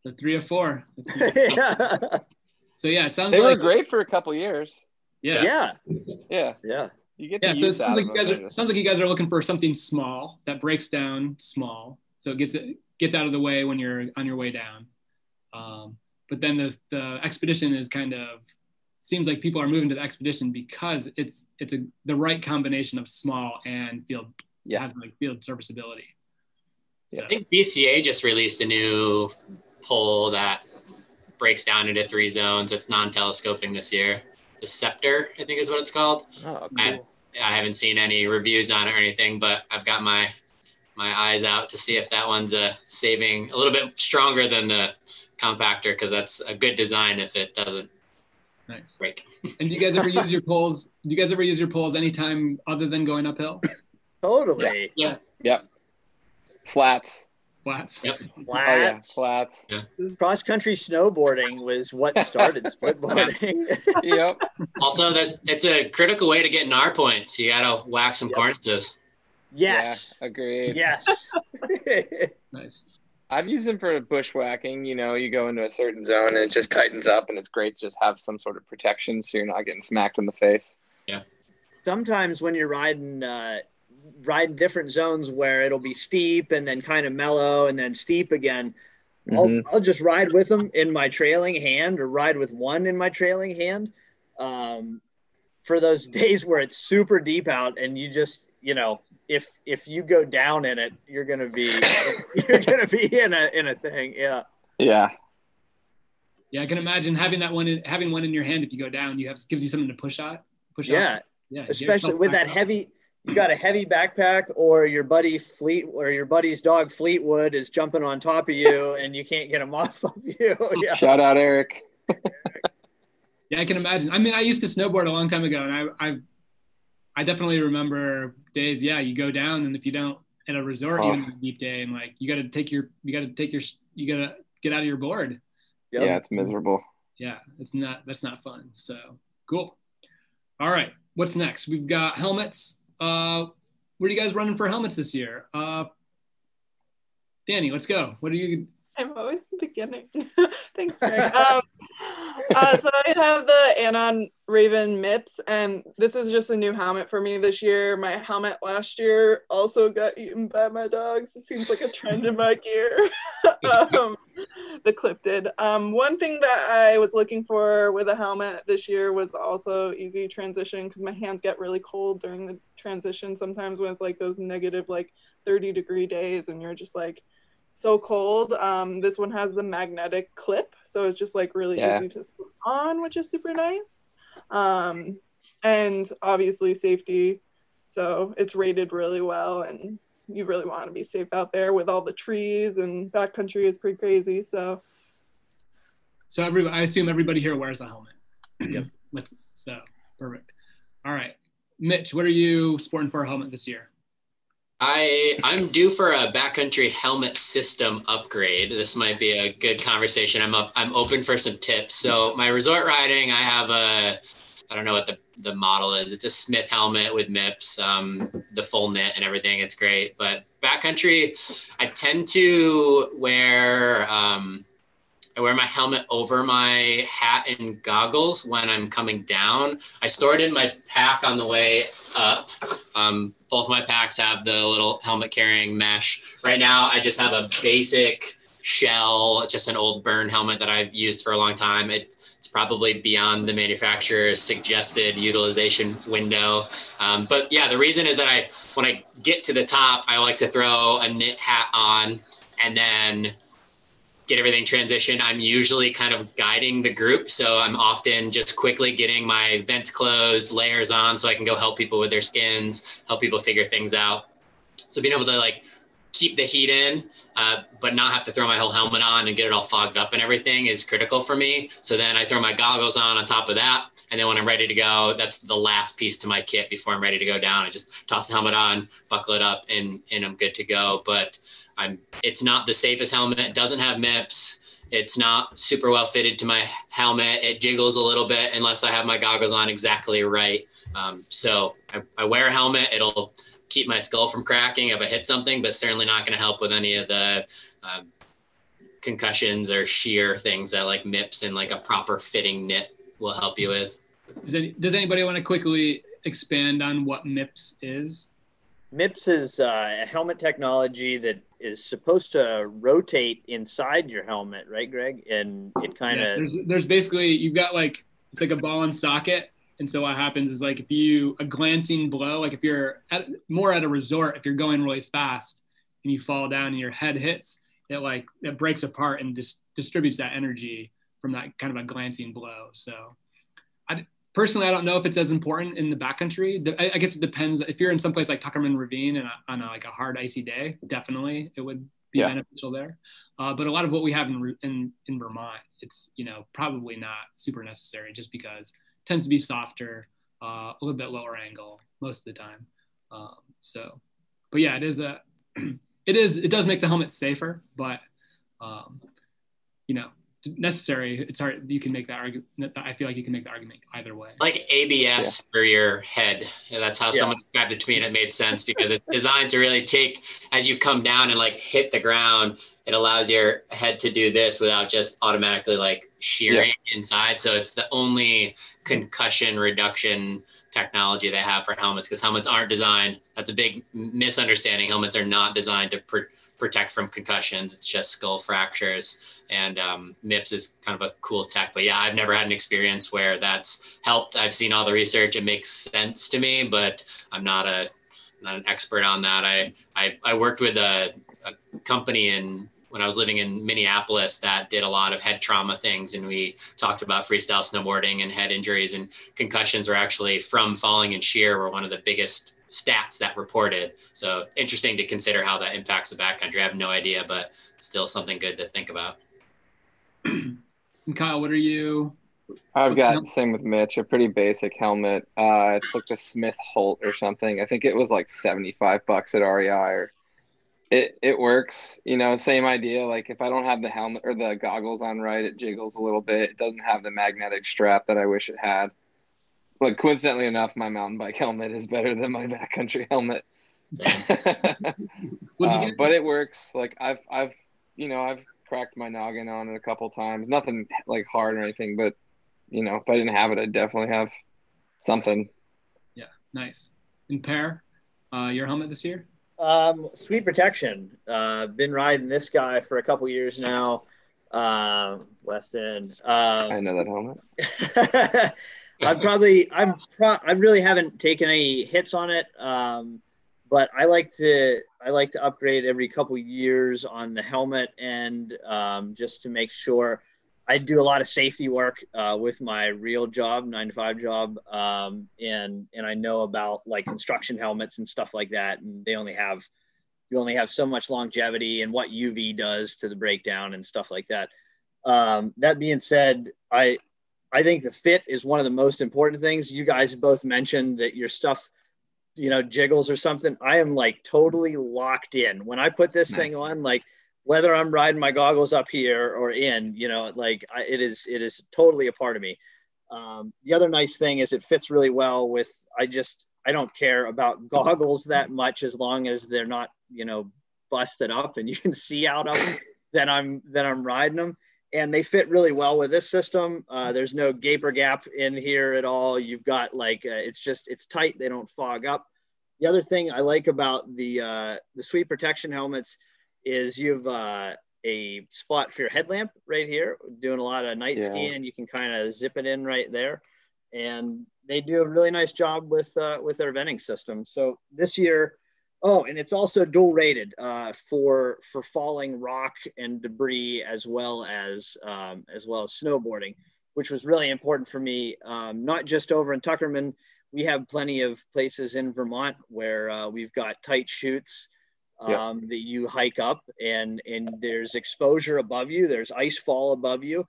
So three or four. So yeah, it sounds they were great for a couple years. Yeah. yeah. Yeah, Yeah. you get to Yeah, so it sounds out like of you guys are sounds like you guys are looking for something small that breaks down small, so it gets it gets out of the way when you're on your way down. Um, but then the the expedition is kind of seems like people are moving to the expedition because it's it's a the right combination of small and field Yeah. has like field serviceability. So, I think BCA just released a new pole that breaks down into three zones. It's non-telescoping this year. The Scepter, I think is what it's called. Oh, I- I haven't seen any reviews on it or anything, but I've got my my eyes out to see if that one's a saving a little bit stronger than the compactor because that's a good design if it doesn't nice. break. And do you guys ever use your poles? Do you guys ever use your poles anytime other than going uphill? Totally. Yeah. Yep. Flats. Flats. Yep. Oh yeah, Flats. flats. Cross country snowboarding was what started splitboarding. yep. Also, that's it's a critical way to get NAR points. You gotta whack some Yep. cornices. yes. Yeah, agreed. Yes. Nice. I've used them for bushwhacking. You know, you go into a certain zone and it just tightens up, and it's great to just have some sort of protection so you're not getting smacked in the face. Yeah. Sometimes when you're riding, uh, riding different zones where it'll be steep and then kind of mellow and then steep again, Mhm. I'll, I'll just ride with them in my trailing hand or ride with one in my trailing hand. Um, for those days where it's super deep out and you just, you know, if if you go down in it, you're gonna be you're gonna be in a in a thing. Yeah. Yeah. Yeah, I can imagine having that one, in, having one in your hand. If you go down, you have gives you something to push out. Push Yeah. Off. Yeah. especially with that up. heavy you got a heavy backpack or your buddy fleet or your buddy's dog fleetwood is jumping on top of you and you can't get him off of you yeah Shout out Eric. Yeah, I can imagine. I mean, I used to snowboard a long time ago, and I, I, I definitely remember days. Yeah, you go down, and if you don't at a resort, Oh. even on a deep day, and like you got to take your, you got to take your, you got to get out of your board. Yep. Yeah, it's miserable. Yeah, it's not. That's not fun. So cool. All right, what's next? We've got helmets. Uh, where are you guys running for helmets this year? Uh, Danny, let's go. What are you? I'm always the beginning. Thanks, Greg. Um, uh, so I have the Anon Raven MIPS, and this is just a new helmet for me this year. My helmet last year also got eaten by my dogs. It seems like a trend in my gear. um, the clip did. Um, one thing that I was looking for with a helmet this year was also easy transition because my hands get really cold during the transition sometimes when it's like those negative like 30 degree days and you're just like so cold. Um, this one has the magnetic clip, so it's just like really Yeah. easy to slip on, which is super nice. Um, and obviously safety, so it's rated really well, and you really want to be safe out there with all the trees and backcountry is pretty crazy. So So everybody, I assume everybody here wears a helmet. Yep. Let's. So perfect. All right, Mitch, what are you sporting for a helmet this year? I I'm due for a backcountry helmet system upgrade. This might be a good conversation. I'm up. I'm open for some tips. So my resort riding, I have a I don't know what the the model is. It's a Smith helmet with MIPS, um, the full knit and everything. It's great. But backcountry, I tend to wear um, I wear my helmet over my hat and goggles when I'm coming down. I store it in my pack on the way up. Um, both my packs have the little helmet carrying mesh. Right now, I just have a basic shell, just an old Bern helmet that I've used for a long time. It, it's probably beyond the manufacturer's suggested utilization window. Um, but yeah, the reason is that I, when I get to the top, I like to throw a knit hat on and then get everything transitioned. I'm usually kind of guiding the group. So I'm often just quickly getting my vents closed, layers on so I can go help people with their skins, help people figure things out. So being able to like keep the heat in, uh, but not have to throw my whole helmet on and get it all fogged up and everything is critical for me. So then I throw my goggles on on top of that. And then when I'm ready to go, that's the last piece to my kit before I'm ready to go down. I just toss the helmet on, buckle it up, and, and I'm good to go. But I'm it's not the safest helmet. It doesn't have MIPS. It's not super well fitted to my helmet. It jiggles a little bit unless I have my goggles on exactly right. Um, so I, I wear a helmet. It'll keep my skull from cracking if I hit something, but certainly not going to help with any of the um, concussions or shear things that like MIPS and like a proper fitting knit will help you with. Any, does anybody want to quickly expand on what MIPS is? MIPS is uh, a helmet technology that is supposed to rotate inside your helmet, right, Greg? And it kind Yeah, of there's there's basically you've got like it's like a ball and socket, and so what happens is like if you a glancing blow, like if you're at, more at a resort, if you're going really fast and you fall down and your head hits, it like it breaks apart and dis- distributes that energy from that kind of a glancing blow. So, I personally I don't know if it's as important in the backcountry. The- I, I guess it depends. If you're in some place like Tuckerman Ravine and on a, like a hard icy day, definitely it would be Yeah. beneficial there. Uh, but a lot of what we have in, in in Vermont, it's you know probably not super necessary just because it tends to be softer, uh, a little bit lower angle most of the time. Um, so, but yeah, it is a it is it does make the helmet safer, but um, you know necessary. It's hard. You can make that argument. I feel like you can make the argument either way. Like ABS yeah. for your head. that's how yeah. someone described it to me, and it made sense because it's designed to really take as you come down and like hit the ground. It allows your head to do this without just automatically like shearing yeah. inside. So it's the only concussion reduction technology they have for helmets because helmets aren't designed. That's a big misunderstanding. Helmets are not designed to pr- protect from concussions. It's just skull fractures. And um, MIPS is kind of a cool tech. But yeah, I've never had an experience where that's helped. I've seen all the research. It makes sense to me, but I'm not a not an expert on that. I I, I worked with a, a company in when I was living in Minneapolis that did a lot of head trauma things. And we talked about freestyle snowboarding and head injuries and concussions were actually from falling in shear were one of the biggest stats that reported. So interesting to consider how that impacts the backcountry. I have no idea, but still something good to think about. Kyle, what are you? I've got same with Mitch, a pretty basic helmet. Uh, it's like a Smith Holt or something. I think it was like 75 bucks at REI or it it works. You know, same idea. Like if I don't have the helmet or the goggles on right, it jiggles a little bit. It doesn't have the magnetic strap that I wish it had. But coincidentally enough, my mountain bike helmet is better than my backcountry helmet. uh, but it works. Like I've I've you know I've cracked my noggin on it a couple times. Nothing like hard or anything, but you know if I didn't have it, I'd definitely have something. Yeah, nice. In Per, uh, your helmet this year? Um, sweet protection. Uh, been riding this guy for a couple years now. Uh, West End. Uh, I know that helmet. I'm probably I'm pro- I really haven't taken any hits on it. Um, but I like to I like to upgrade every couple years on the helmet and um, just to make sure I do a lot of safety work uh, with my real job, nine to five job, um, and and I know about like construction helmets and stuff like that. And they only have you only have so much longevity and what UV does to the breakdown and stuff like that. Um, that being said, I I think the fit is one of the most important things. You guys both mentioned that your stuff, you know, jiggles or something. I am like totally locked in when I put this nice. thing on. Like whether I'm riding my goggles up here or in, you know, like I, it is, it is totally a part of me. Um, the other nice thing is it fits really well with, I just, I don't care about goggles that much as long as they're not, you know, busted up and you can see out of them, then I'm, then I'm riding them and they fit really well with this system. Uh, there's no gaper gap in here at all. You've got like, uh, it's just, it's tight. They don't fog up. The other thing I like about the, uh, the sweet protection helmets is you've uh, a spot for your headlamp right here. Doing a lot of night yeah. skiing, you can kind of zip it in right there, and they do a really nice job with uh, with their venting system. So this year, oh, and it's also dual rated uh, for for falling rock and debris as well as um, as well as snowboarding, which was really important for me. Um, not just over in Tuckerman, we have plenty of places in Vermont where uh, we've got tight chutes um, that you hike up and and there's exposure above you there's ice fall above you.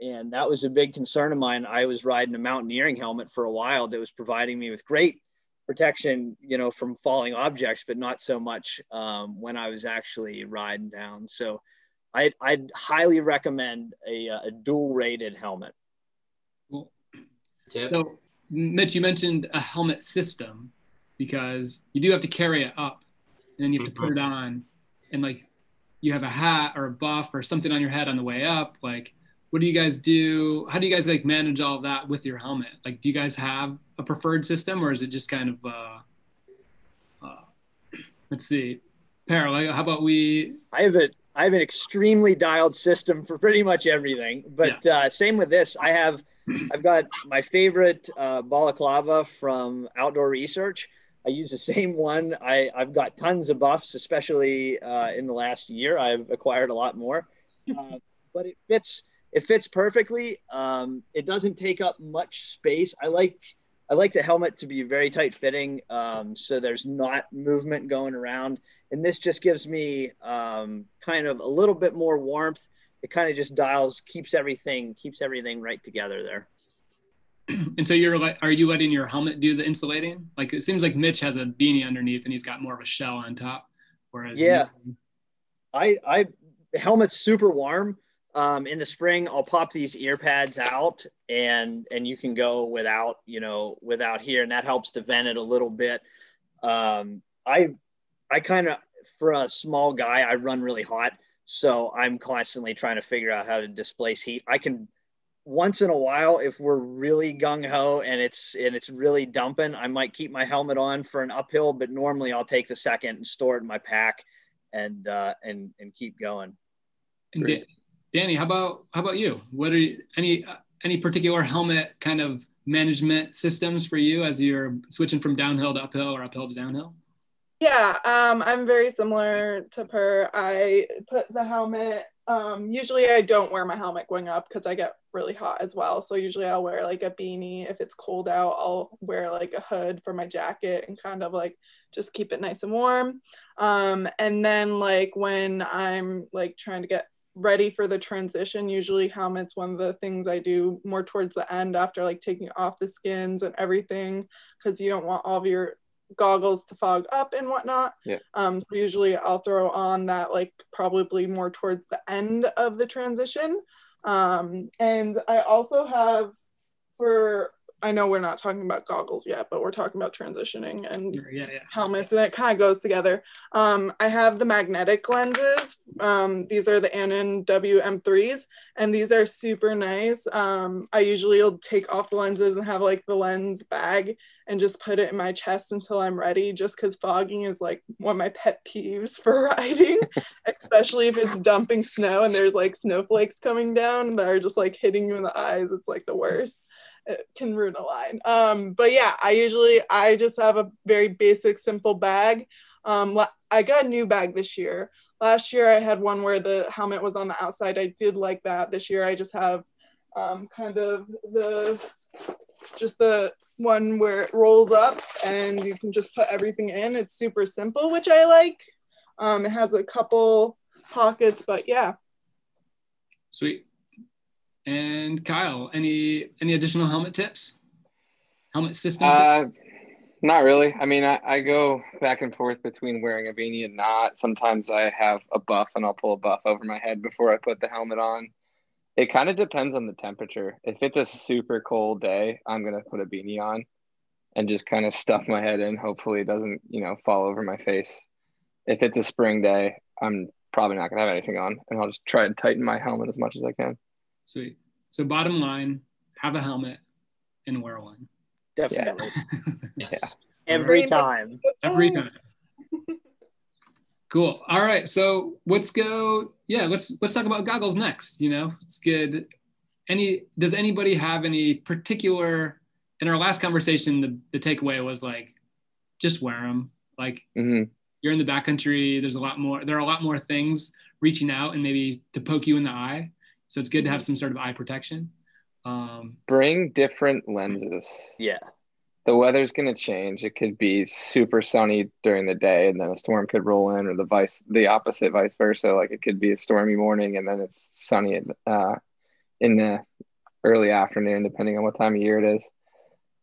And that was a big concern of mine. I was riding a mountaineering helmet for a while that was providing me with great protection you know from falling objects but not so much um, when i was actually riding down so I'd, I'd highly recommend a, a dual rated helmet cool. so mitch you mentioned a helmet system because you do have to carry it up and then you have to put it mm-hmm. on and like you have a hat or a buff or something on your head on the way up like what do you guys do how do you guys like manage all of that with your helmet like do you guys have a preferred system or is it just kind of uh, uh let's see like, how about we i have a i have an extremely dialed system for pretty much everything but yeah. uh, same with this i have i've got my favorite uh, balaclava from outdoor research I use the same one. I, I've got tons of buffs, especially uh, in the last year. I've acquired a lot more, uh, but it fits. It fits perfectly. Um, it doesn't take up much space. I like I like the helmet to be very tight fitting, um, so there's not movement going around. And this just gives me um, kind of a little bit more warmth. It kind of just dials, keeps everything keeps everything right together there. and so you're like, are you letting your helmet do the insulating? Like it seems like Mitch has a beanie underneath and he's got more of a shell on top. Whereas yeah, I I the helmet's super warm, um, in the spring, I'll pop these ear pads out and and you can go without you know without here, and that helps to vent it a little bit. Um, I I kind of for a small guy, I run really hot, so I'm constantly trying to figure out how to displace heat. I can once in a while, if we're really gung ho and it's and it's really dumping, I might keep my helmet on for an uphill, but normally I'll take the second and store it in my pack and uh, and and keep going. Danny, how about how about you? What are you, any any particular helmet kind of management systems for you as you're switching from downhill to uphill or uphill to downhill? Yeah, um, I'm very similar to Per. I put the helmet. Um, usually, I don't wear my helmet going up because I get really hot as well. So usually, I'll wear like a beanie. If it's cold out, I'll wear like a hood for my jacket and kind of like just keep it nice and warm. Um, and then like when I'm like trying to get ready for the transition, usually helmets one of the things I do more towards the end after like taking off the skins and everything because you don't want all of your goggles to fog up and whatnot. Yeah. Um, so usually I'll throw on that like probably more towards the end of the transition. Um, and I also have for I know we're not talking about goggles yet, but we're talking about transitioning and yeah, yeah. helmets, and it kind of goes together. Um, I have the magnetic lenses. Um, these are the Anon WM3s, and these are super nice. Um, I usually will take off the lenses and have like the lens bag and just put it in my chest until I'm ready, just because fogging is like one of my pet peeves for riding, especially if it's dumping snow and there's like snowflakes coming down that are just like hitting you in the eyes. It's like the worst it can ruin a line. Um, but yeah, I usually I just have a very basic, simple bag. Um, I got a new bag this year. Last year I had one where the helmet was on the outside. I did like that. This year I just have um, kind of the just the one where it rolls up and you can just put everything in. It's super simple, which I like. Um, it has a couple pockets, but yeah. Sweet. And Kyle, any any additional helmet tips? Helmet system? Uh, not really. I mean, I, I go back and forth between wearing a beanie and not. Sometimes I have a buff and I'll pull a buff over my head before I put the helmet on. It kind of depends on the temperature. If it's a super cold day, I'm gonna put a beanie on and just kind of stuff my head in. Hopefully, it doesn't you know fall over my face. If it's a spring day, I'm probably not gonna have anything on, and I'll just try and tighten my helmet as much as I can. Sweet. So bottom line, have a helmet and wear one. Definitely. Yeah. yeah. Every time. Every time. Cool. All right. So let's go. Yeah, let's let's talk about goggles next. You know, it's good. Any does anybody have any particular in our last conversation the, the takeaway was like just wear them. Like mm-hmm. you're in the backcountry, there's a lot more there are a lot more things reaching out and maybe to poke you in the eye so it's good to have some sort of eye protection. Um, Bring different lenses. Yeah. The weather's going to change. It could be super sunny during the day, and then a storm could roll in, or the vice, the opposite, vice versa. Like it could be a stormy morning, and then it's sunny uh, in the early afternoon, depending on what time of year it is.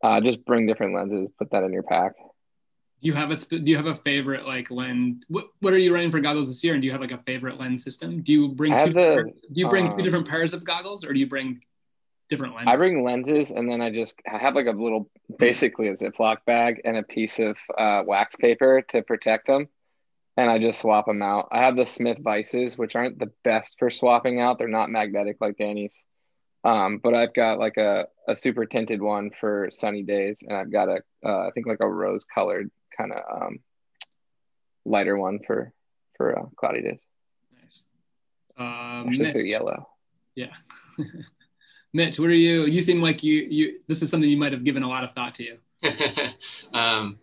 Uh, just bring different lenses. Put that in your pack do you have a do you have a favorite like lens? What what are you running for goggles this year? And do you have like a favorite lens system? Do you bring two? The, do you bring um, two different pairs of goggles, or do you bring different lenses? I bring lenses, and then I just I have like a little, basically a Ziploc bag and a piece of uh, wax paper to protect them, and I just swap them out. I have the Smith Vices, which aren't the best for swapping out. They're not magnetic like Danny's. Um, but I've got like a, a super tinted one for sunny days, and I've got a uh, I think like a rose colored kind of um, lighter one for for uh, cloudy days. Nice. Um, Actually, they're yellow. Yeah. Mitch, what are you? You seem like you you. This is something you might have given a lot of thought to. um,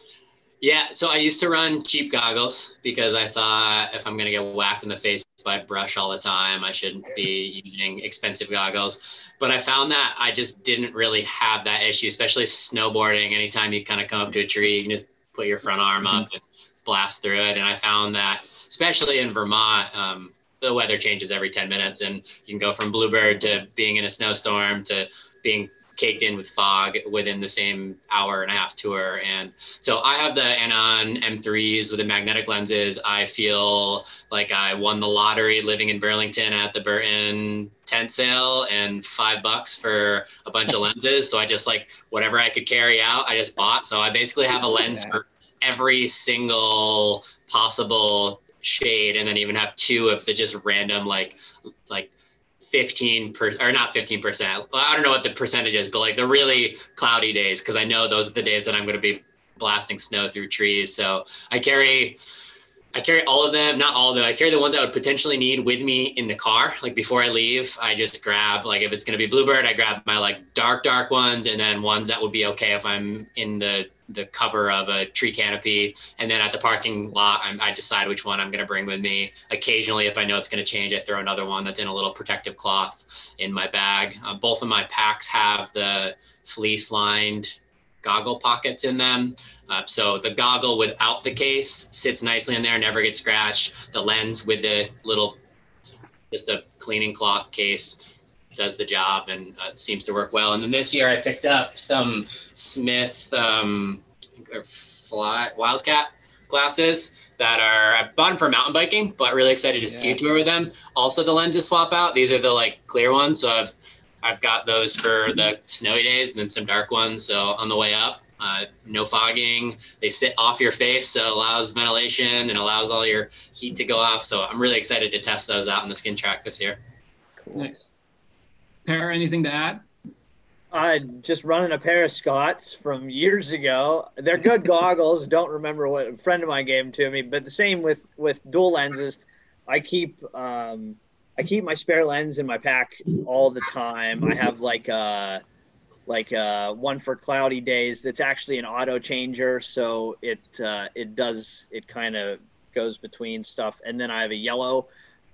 yeah, so I used to run cheap goggles because I thought if I'm going to get whacked in the face by brush all the time, I shouldn't be using expensive goggles. But I found that I just didn't really have that issue, especially snowboarding. Anytime you kind of come up to a tree, you can just put your front arm up and blast through it. And I found that, especially in Vermont, um, the weather changes every 10 minutes and you can go from bluebird to being in a snowstorm to being caked in with fog within the same hour and a half tour. And so I have the Anon M3s with the magnetic lenses. I feel like I won the lottery living in Burlington at the Burton tent sale and five bucks for a bunch of lenses. So I just like whatever I could carry out, I just bought. So I basically have a lens for every single possible shade and then even have two of the just random like like 15 per or not 15 percent i don't know what the percentage is but like the really cloudy days because i know those are the days that i'm going to be blasting snow through trees so i carry I carry all of them, not all of them. I carry the ones I would potentially need with me in the car. Like before I leave, I just grab like if it's gonna be Bluebird, I grab my like dark, dark ones, and then ones that would be okay if I'm in the the cover of a tree canopy. And then at the parking lot, I'm, i decide which one I'm gonna bring with me. Occasionally, if I know it's gonna change, I throw another one that's in a little protective cloth in my bag. Uh, both of my packs have the fleece lined goggle pockets in them. Uh, so the goggle without the case sits nicely in there, never gets scratched. The lens with the little, just a cleaning cloth case does the job and uh, seems to work well. And then this year I picked up some Smith um, fly, Wildcat glasses that are I bought them for mountain biking, but really excited to ski tour with them. Also the lenses swap out. These are the like clear ones. So I've I've got those for the snowy days and then some dark ones. So on the way up, uh, no fogging. They sit off your face, so it allows ventilation and allows all your heat to go off. So I'm really excited to test those out in the skin track this year. Cool. Nice. Per, anything to add? I just running a pair of Scotts from years ago. They're good goggles. Don't remember what a friend of mine gave them to me, but the same with with dual lenses. I keep um, I keep my spare lens in my pack all the time. I have like uh like uh one for cloudy days that's actually an auto changer, so it uh, it does it kind of goes between stuff. And then I have a yellow,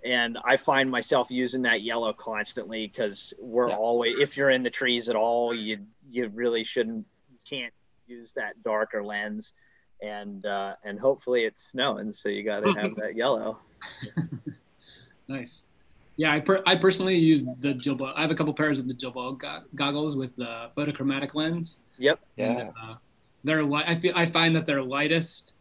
and I find myself using that yellow constantly because we're yeah. always if you're in the trees at all, you you really shouldn't can't use that darker lens and uh, and hopefully it's snowing, so you got to have that yellow. nice. Yeah, I, per- I personally use the Julbo. I have a couple pairs of the Julbo go- goggles with the photochromatic lens. Yep. Yeah. And, uh, they're light. I feel I find that their lightest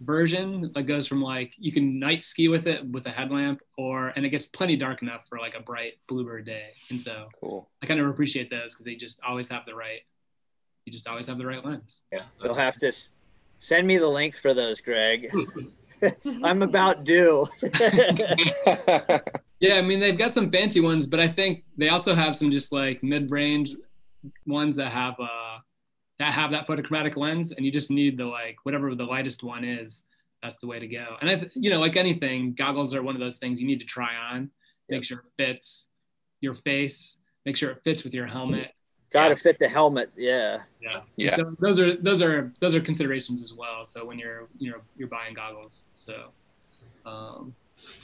version that goes from like you can night ski with it with a headlamp, or and it gets plenty dark enough for like a bright bluebird day. And so cool. I kind of appreciate those because they just always have the right. You just always have the right lens. Yeah. You'll have to send me the link for those, Greg. I'm about due. yeah, I mean they've got some fancy ones, but I think they also have some just like mid-range ones that have uh that have that photochromatic lens, and you just need the like whatever the lightest one is. That's the way to go. And I, you know, like anything, goggles are one of those things you need to try on, make sure it fits your face, make sure it fits with your helmet. Got to fit the helmet. Yeah. Yeah. Yeah. So those are those are those are considerations as well. So when you're you know you're buying goggles. So um,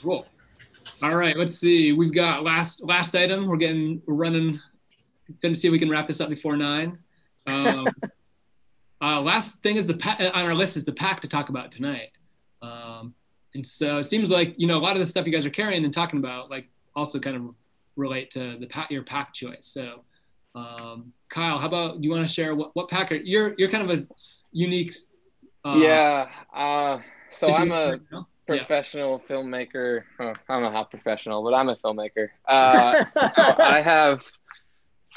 cool. All right. Let's see. We've got last last item. We're getting we're running. Going to see if we can wrap this up before nine. Um, uh, last thing is the pa- on our list is the pack to talk about tonight. Um, and so it seems like you know a lot of the stuff you guys are carrying and talking about like also kind of relate to the pack your pack choice. So um, Kyle, how about you want to share what, what Packer? You're you're kind of a unique. Uh, yeah. Uh, so I'm a professional yeah. filmmaker. Oh, I don't know how professional, but I'm a filmmaker. Uh, so I have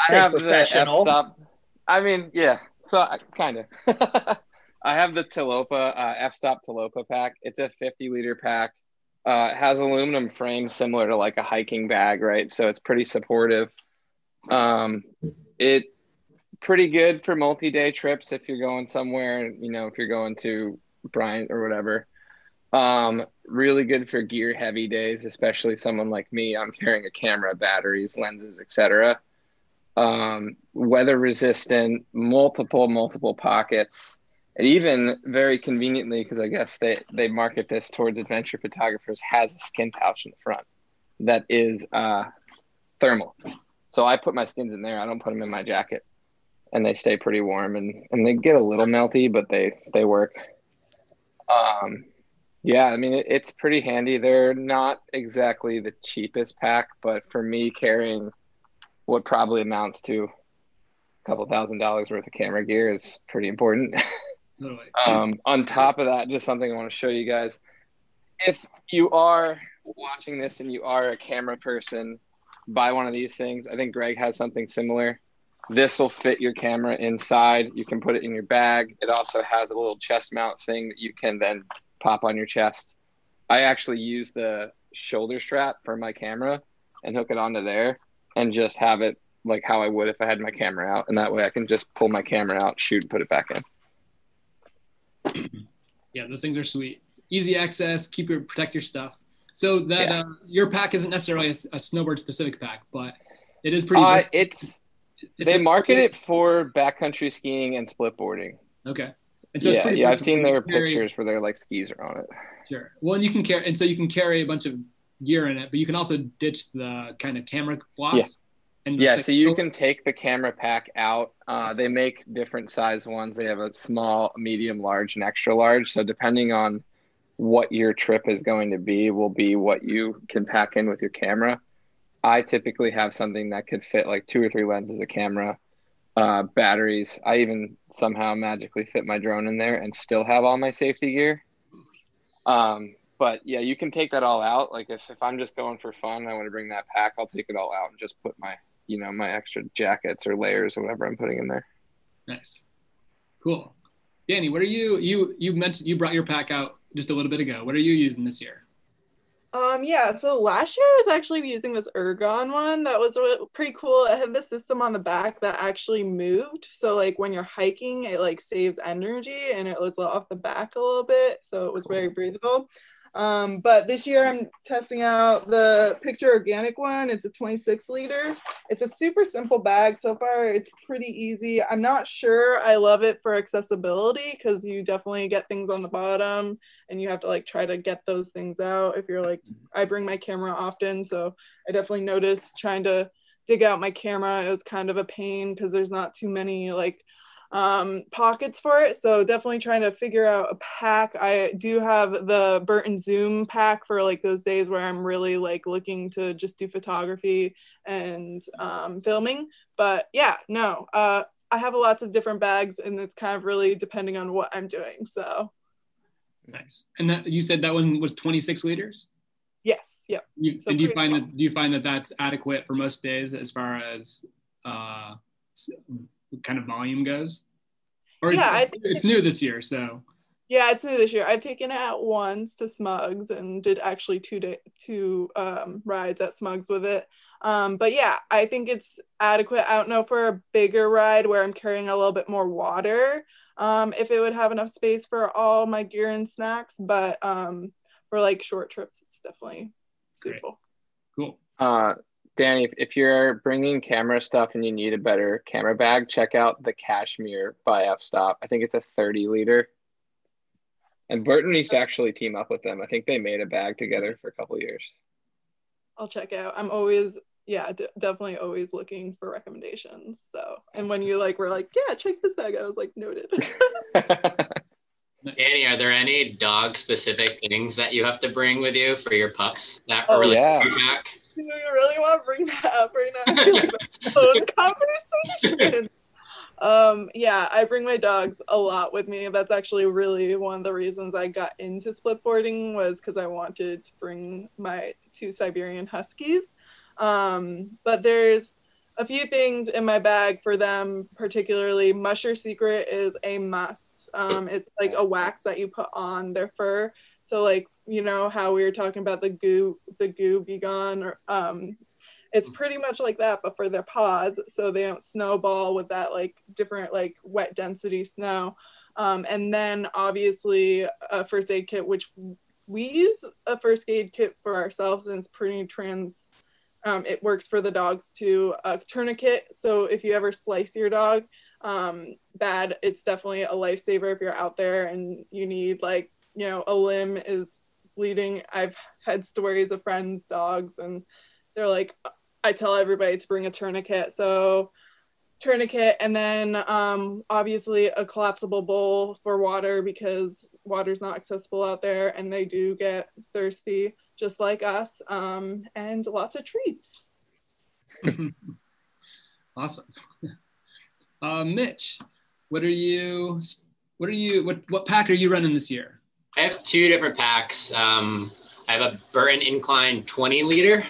I have the f-stop. I mean, yeah. So kind of. I have the Tilopa uh, f-stop Tilopa pack. It's a 50 liter pack. Uh, it has aluminum frame similar to like a hiking bag, right? So it's pretty supportive. Um, it pretty good for multi-day trips if you're going somewhere. You know, if you're going to Bryant or whatever. Um, really good for gear heavy days, especially someone like me. I'm carrying a camera, batteries, lenses, etc. Um, weather resistant, multiple multiple pockets, and even very conveniently, because I guess they they market this towards adventure photographers, has a skin pouch in the front that is uh, thermal. So I put my skins in there. I don't put them in my jacket, and they stay pretty warm and and they get a little melty, but they they work. Um, yeah, I mean it, it's pretty handy. They're not exactly the cheapest pack, but for me carrying what probably amounts to a couple thousand dollars worth of camera gear is pretty important. um, on top of that, just something I want to show you guys. If you are watching this and you are a camera person, buy one of these things. I think Greg has something similar. This will fit your camera inside. You can put it in your bag. It also has a little chest mount thing that you can then pop on your chest. I actually use the shoulder strap for my camera and hook it onto there and just have it like how I would if I had my camera out. And that way I can just pull my camera out, shoot, and put it back in. Yeah, those things are sweet. Easy access, keep your protect your stuff. So that yeah. uh, your pack isn't necessarily a, a, snowboard specific pack, but it is pretty. Uh, it's, it's, they market it for backcountry skiing and split boarding. Okay. And so yeah, yeah, I've seen their carry, pictures where their like skis are on it. Sure. Well, and you can carry, and so you can carry a bunch of gear in it, but you can also ditch the kind of camera blocks. Yeah. And yeah, so you can take the camera pack out. Uh, they make different size ones. They have a small, medium, large, and extra large. So depending on what your trip is going to be, will be what you can pack in with your camera. I typically have something that could fit like two or three lenses of camera, uh, batteries. I even somehow magically fit my drone in there and still have all my safety gear. Um, but yeah, you can take that all out. Like if, if I'm just going for fun, I want to bring that pack, I'll take it all out and just put my, you know, my extra jackets or layers or whatever I'm putting in there. Nice. Cool. Danny, what are you, you, you mentioned, you brought your pack out just a little bit ago. What are you using this year? Um, yeah, so last year I was actually using this Ergon one that was pretty cool. It had the system on the back that actually moved. So like when you're hiking, it like saves energy and it was off the back a little bit. So it was very breathable. Um, but this year I'm testing out the Picture Organic one. It's a 26 liter. It's a super simple bag so far. It's pretty easy. I'm not sure I love it for accessibility because you definitely get things on the bottom and you have to like try to get those things out. If you're like, I bring my camera often, so I definitely noticed trying to dig out my camera. It was kind of a pain because there's not too many like um, pockets for it. So definitely trying to figure out a pack. I do have the Burton Zoom pack for like those days where I'm really like looking to just do photography and um, filming. But yeah, no, uh, I have lots of different bags and it's kind of really depending on what I'm doing. So nice. And that you said that one was 26 liters. Yes. Yep. You, so do you find small. that do you find that that's adequate for most days as far as uh, kind of volume goes? Or yeah, it's, it's new this year, so. Yeah, it's new this year. I've taken it out once to Smugs and did actually two day, two um, rides at Smugs with it. Um, but yeah, I think it's adequate. I don't know for a bigger ride where I'm carrying a little bit more water, um, if it would have enough space for all my gear and snacks. But um, for like short trips, it's definitely suitable. Cool. Uh, Danny, if, if you're bringing camera stuff and you need a better camera bag, check out the Kashmir by F Stop. I think it's a 30 liter. And Burton used to actually team up with them. I think they made a bag together for a couple years. I'll check out. I'm always, yeah, d- definitely always looking for recommendations. So, and when you like were like, yeah, check this bag, I was like, noted. Danny, are there any dog specific things that you have to bring with you for your pups that oh, are really yeah. back? Do you really want to bring that up right now? phone conversation. Um, yeah, I bring my dogs a lot with me. That's actually really one of the reasons I got into splitboarding was because I wanted to bring my two Siberian Huskies. Um, but there's a few things in my bag for them, particularly Musher Secret is a must. Um, it's like a wax that you put on their fur so like you know how we were talking about the goo the goo be gone or um it's pretty much like that but for their paws so they don't snowball with that like different like wet density snow. Um, and then obviously a first aid kit which we use a first aid kit for ourselves and it's pretty trans um, it works for the dogs too a tourniquet. So if you ever slice your dog um, bad it's definitely a lifesaver if you're out there and you need like you know a limb is bleeding i've had stories of friends dogs and they're like i tell everybody to bring a tourniquet so tourniquet and then um, obviously a collapsible bowl for water because water's not accessible out there and they do get thirsty just like us um, and lots of treats awesome Uh, Mitch, what are you? What are you? What what pack are you running this year? I have two different packs. Um, I have a Burton Incline 20 liter,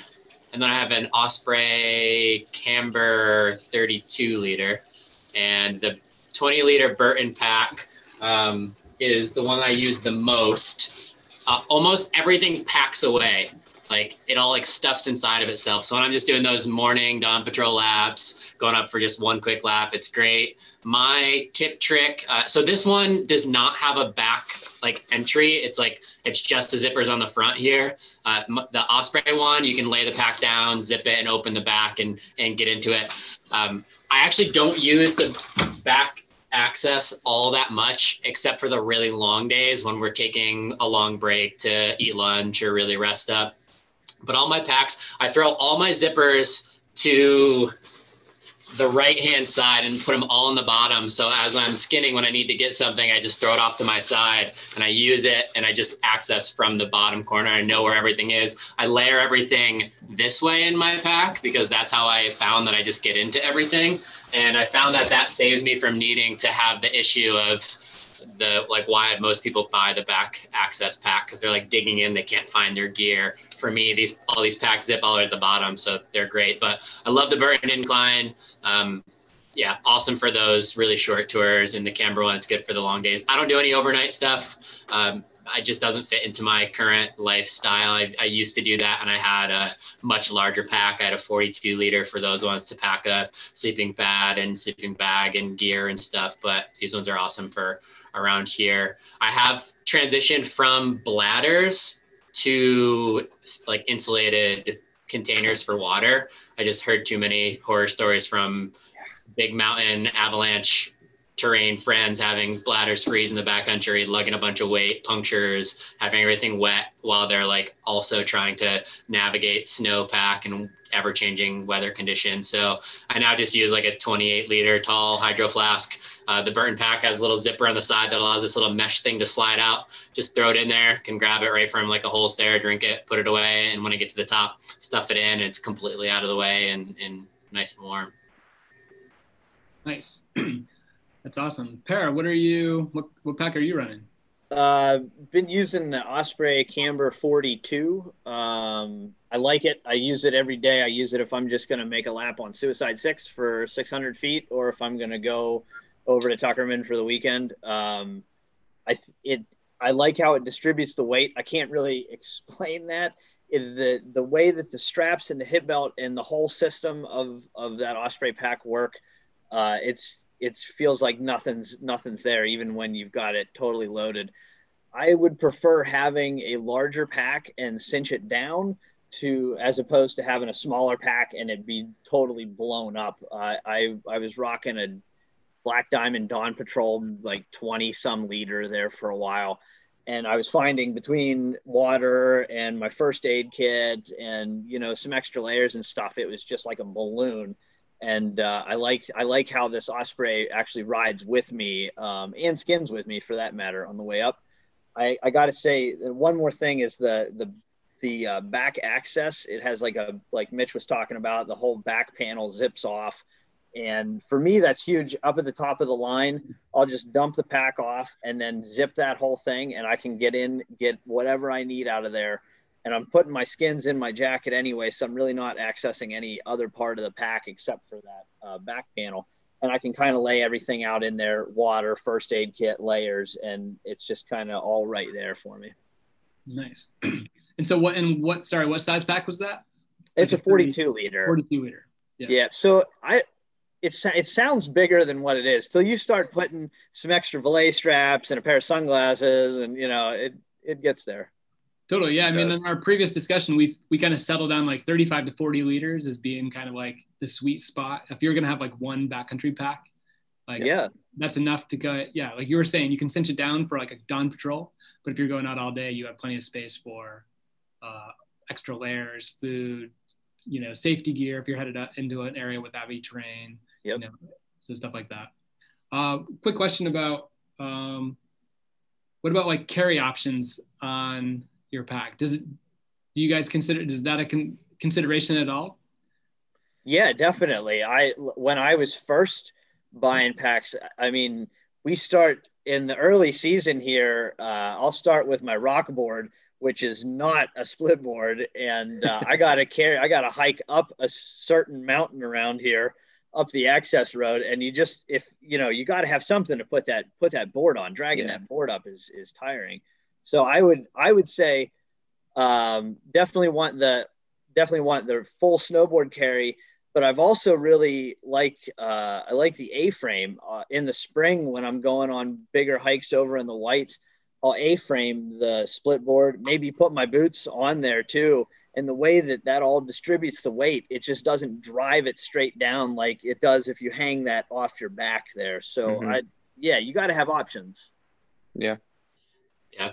and then I have an Osprey Kamber 32 liter. And the 20 liter Burton pack um, is the one I use the most. Uh, almost everything packs away. Like it all like stuffs inside of itself. So when I'm just doing those morning dawn patrol laps, going up for just one quick lap, it's great. My tip trick. Uh, so this one does not have a back like entry. It's like it's just the zippers on the front here. Uh, the Osprey one, you can lay the pack down, zip it, and open the back and and get into it. Um, I actually don't use the back access all that much except for the really long days when we're taking a long break to eat lunch or really rest up. But all my packs, I throw all my zippers to the right hand side and put them all in the bottom. So as I'm skinning, when I need to get something, I just throw it off to my side and I use it and I just access from the bottom corner. I know where everything is. I layer everything this way in my pack because that's how I found that I just get into everything. And I found that that saves me from needing to have the issue of the like why most people buy the back access pack because they're like digging in they can't find their gear for me these all these packs zip all the way at the bottom so they're great but i love the burton incline um, yeah awesome for those really short tours and the Kamber one it's good for the long days i don't do any overnight stuff um, it just doesn't fit into my current lifestyle. I, I, used to do that and I had a much larger pack. I had a 42 liter for those ones to pack a sleeping pad and sleeping bag and gear and stuff. But these ones are awesome for around here. I have transitioned from bladders to like insulated containers for water. I just heard too many horror stories from big mountain avalanche terrain friends having bladders freeze in the backcountry, lugging a bunch of weight, punctures, having everything wet while they're like also trying to navigate snowpack and ever changing weather conditions. So I now just use like a 28 liter tall hydro flask. Uh, the Burton pack has a little zipper on the side that allows this little mesh thing to slide out. Just throw it in there, can grab it right from like a holster, there, drink it, put it away. And when I get to the top, stuff it in. And it's completely out of the way and, and nice and warm. Nice. That's awesome. Per, what are you? What what pack are you running? Uh, been using the Osprey Kamber 42. Um, I like it. I use it every day. I use it if I'm just going to make a lap on Suicide Six for 600 feet, or if I'm going to go over to Tuckerman for the weekend. Um, I it I like how it distributes the weight. I can't really explain that. It, the the way that the straps and the hip belt and the whole system of of that Osprey pack work, uh, it's it feels like nothing's nothing's there even when you've got it totally loaded. I would prefer having a larger pack and cinch it down to as opposed to having a smaller pack and it be totally blown up. Uh, i i was rocking a black diamond dawn patrol like 20 some liter there for a while. And i was finding between water and my first aid kit and you know some extra layers and stuff it was just like a balloon and uh, I like I like how this Osprey actually rides with me um, and skins with me for that matter on the way up. I, I got to say one more thing is the the the uh, back access. It has like a like Mitch was talking about the whole back panel zips off, and for me that's huge. Up at the top of the line, I'll just dump the pack off and then zip that whole thing, and I can get in get whatever I need out of there and I'm putting my skins in my jacket anyway, so I'm really not accessing any other part of the pack except for that uh, back panel. And I can kind of lay everything out in there: water, first aid kit, layers, and it's just kind of all right there for me. Nice. And so, what and what? Sorry, what size pack was that? It's like a 42 liter. 42 liter. Yeah. yeah. So I, it's it sounds bigger than what it is till you start putting some extra belay straps and a pair of sunglasses, and you know it it gets there. Totally. Yeah. I mean, in our previous discussion, we've, we kind of settled on like 35 to 40 liters as being kind of like the sweet spot. If you're going to have like one backcountry pack, like, yeah, that's enough to go. Yeah. Like you were saying, you can cinch it down for like a dawn patrol, but if you're going out all day, you have plenty of space for uh, extra layers, food, you know, safety gear. If you're headed into an area with heavy terrain, yep. you know, so stuff like that. Uh, quick question about, um, what about like carry options on your pack. Does it? Do you guys consider? Is that a con- consideration at all? Yeah, definitely. I when I was first buying packs. I mean, we start in the early season here. Uh, I'll start with my rock board, which is not a split board, and uh, I got to carry. I got to hike up a certain mountain around here, up the access road, and you just if you know you got to have something to put that put that board on. Dragging yeah. that board up is is tiring. So I would I would say um, definitely want the definitely want the full snowboard carry but I've also really like uh, I like the A-frame uh, in the spring when I'm going on bigger hikes over in the whites. I'll A-frame the split board, maybe put my boots on there too. And the way that that all distributes the weight, it just doesn't drive it straight down like it does if you hang that off your back there. So mm-hmm. I, yeah, you got to have options. Yeah. Yeah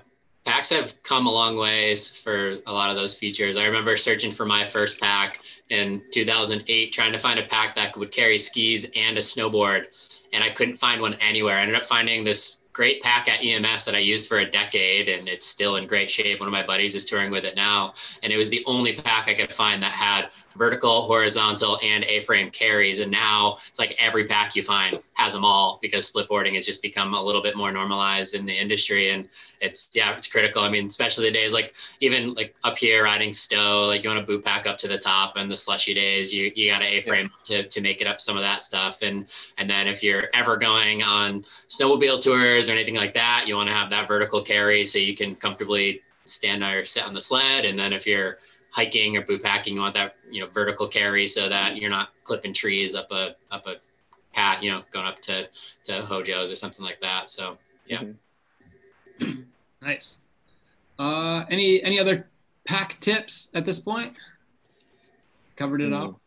packs have come a long ways for a lot of those features. I remember searching for my first pack in 2008, trying to find a pack that would carry skis and a snowboard, and I couldn't find one anywhere. I ended up finding this great pack at EMS that I used for a decade and it's still in great shape. One of my buddies is touring with it now. And it was the only pack I could find that had vertical, horizontal, and A-frame carries. And now it's like every pack you find has them all because split boarding has just become a little bit more normalized in the industry. And it's yeah, it's critical. I mean, especially the days like even like up here riding Stowe, like you want to boot pack up to the top and the slushy days, you you got an A-frame yeah. to, to make it up some of that stuff. And and then if you're ever going on snowmobile tours or anything like that, you want to have that vertical carry so you can comfortably stand or sit on the sled. And then if you're hiking or boot packing, you want that you know vertical carry so that you're not clipping trees up a up a path, you know, going up to to Hojo's or something like that. So yeah. Mm-hmm. nice. Uh, any any other pack tips at this point? Covered it mm. up.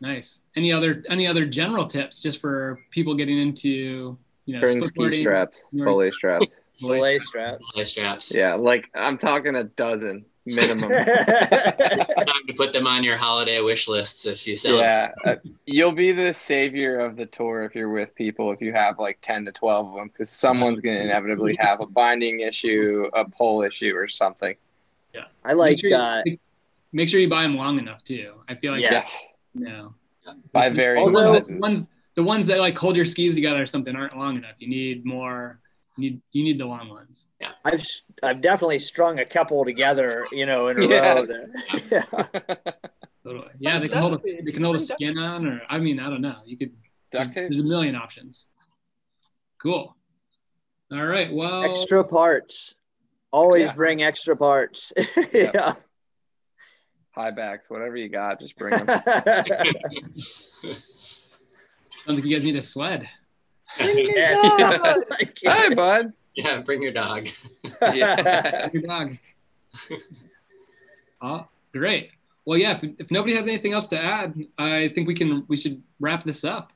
Nice. Any other any other general tips just for people getting into you know bring ski straps, belay straps, belay straps, belay straps. Yeah, like I'm talking a dozen minimum. Time to put them on your holiday wish lists if you sell. Yeah, uh, you'll be the savior of the tour if you're with people if you have like ten to twelve of them because someone's going to inevitably have a binding issue, a pole issue, or something. Yeah, I like. Make sure, uh, you, make sure you buy them long enough too. I feel like yes, no. By very Although, the ones the ones that like hold your skis together or something aren't long enough. You need more you need you need the long ones. Yeah, I've I've definitely strung a couple together, you know, in a yeah. row. yeah. totally. Yeah, they can hold a, they can hold a skin on, or I mean, I don't know. You could. There's, there's a million options. Cool. All right. Well, extra parts. Always yeah. bring extra parts. yeah. High backs, whatever you got, just bring them. Sounds like you guys need a sled. Hi, bud. Yeah, bring your dog. yeah, bring your dog. oh, great. Well, yeah. If, if, nobody has anything else to add, I think we can we should wrap this up.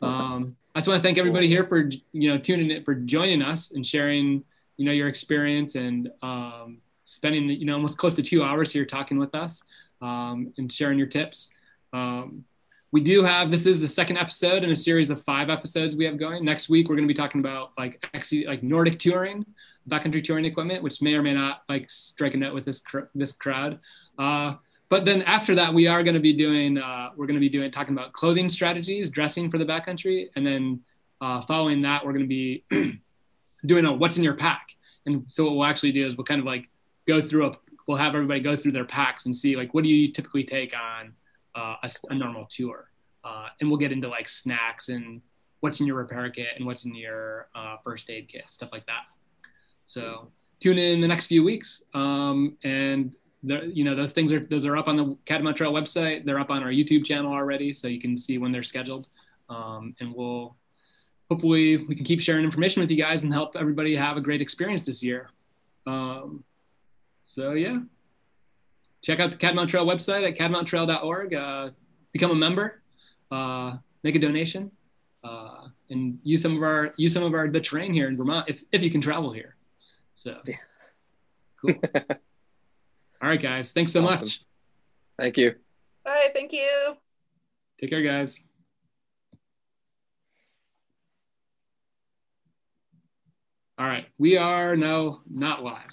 Um, I just want to thank everybody here for you know tuning in for joining us and sharing you know your experience and um, spending you know almost close to two hours here talking with us um, and sharing your tips. Um, we do have this is the second episode in a series of five episodes we have going. Next week we're going to be talking about like like Nordic touring, backcountry touring equipment, which may or may not like strike a note with this cr- this crowd. Uh, but then after that, we are going to be doing uh, we're going to be doing talking about clothing strategies, dressing for the backcountry, and then uh, following that, we're going to be doing a what's in your pack. And so what we'll actually do is we'll kind of like go through a we'll have everybody go through their packs and see like what do you typically take on uh, a, a, normal tour. Uh, and we'll get into like snacks and what's in your repair kit and what's in your uh, first aid kit, stuff like that. So tune in the next few weeks. Um, and you know, those things are, those are up on the Catamount Trail website. They're up on our YouTube channel already. So you can see when they're scheduled. Um, and we'll, hopefully we can keep sharing information with you guys and help everybody have a great experience this year. Um, so yeah, check out the Catamount Trail website at catamounttrail.org. Uh, become a member, uh, make a donation, uh, and use some of our use some of our the terrain here in Vermont if if you can travel here. So, cool. All right, guys. Thanks so awesome. much. Thank you. Bye. Thank you. Take care, guys. All right, we are now not live.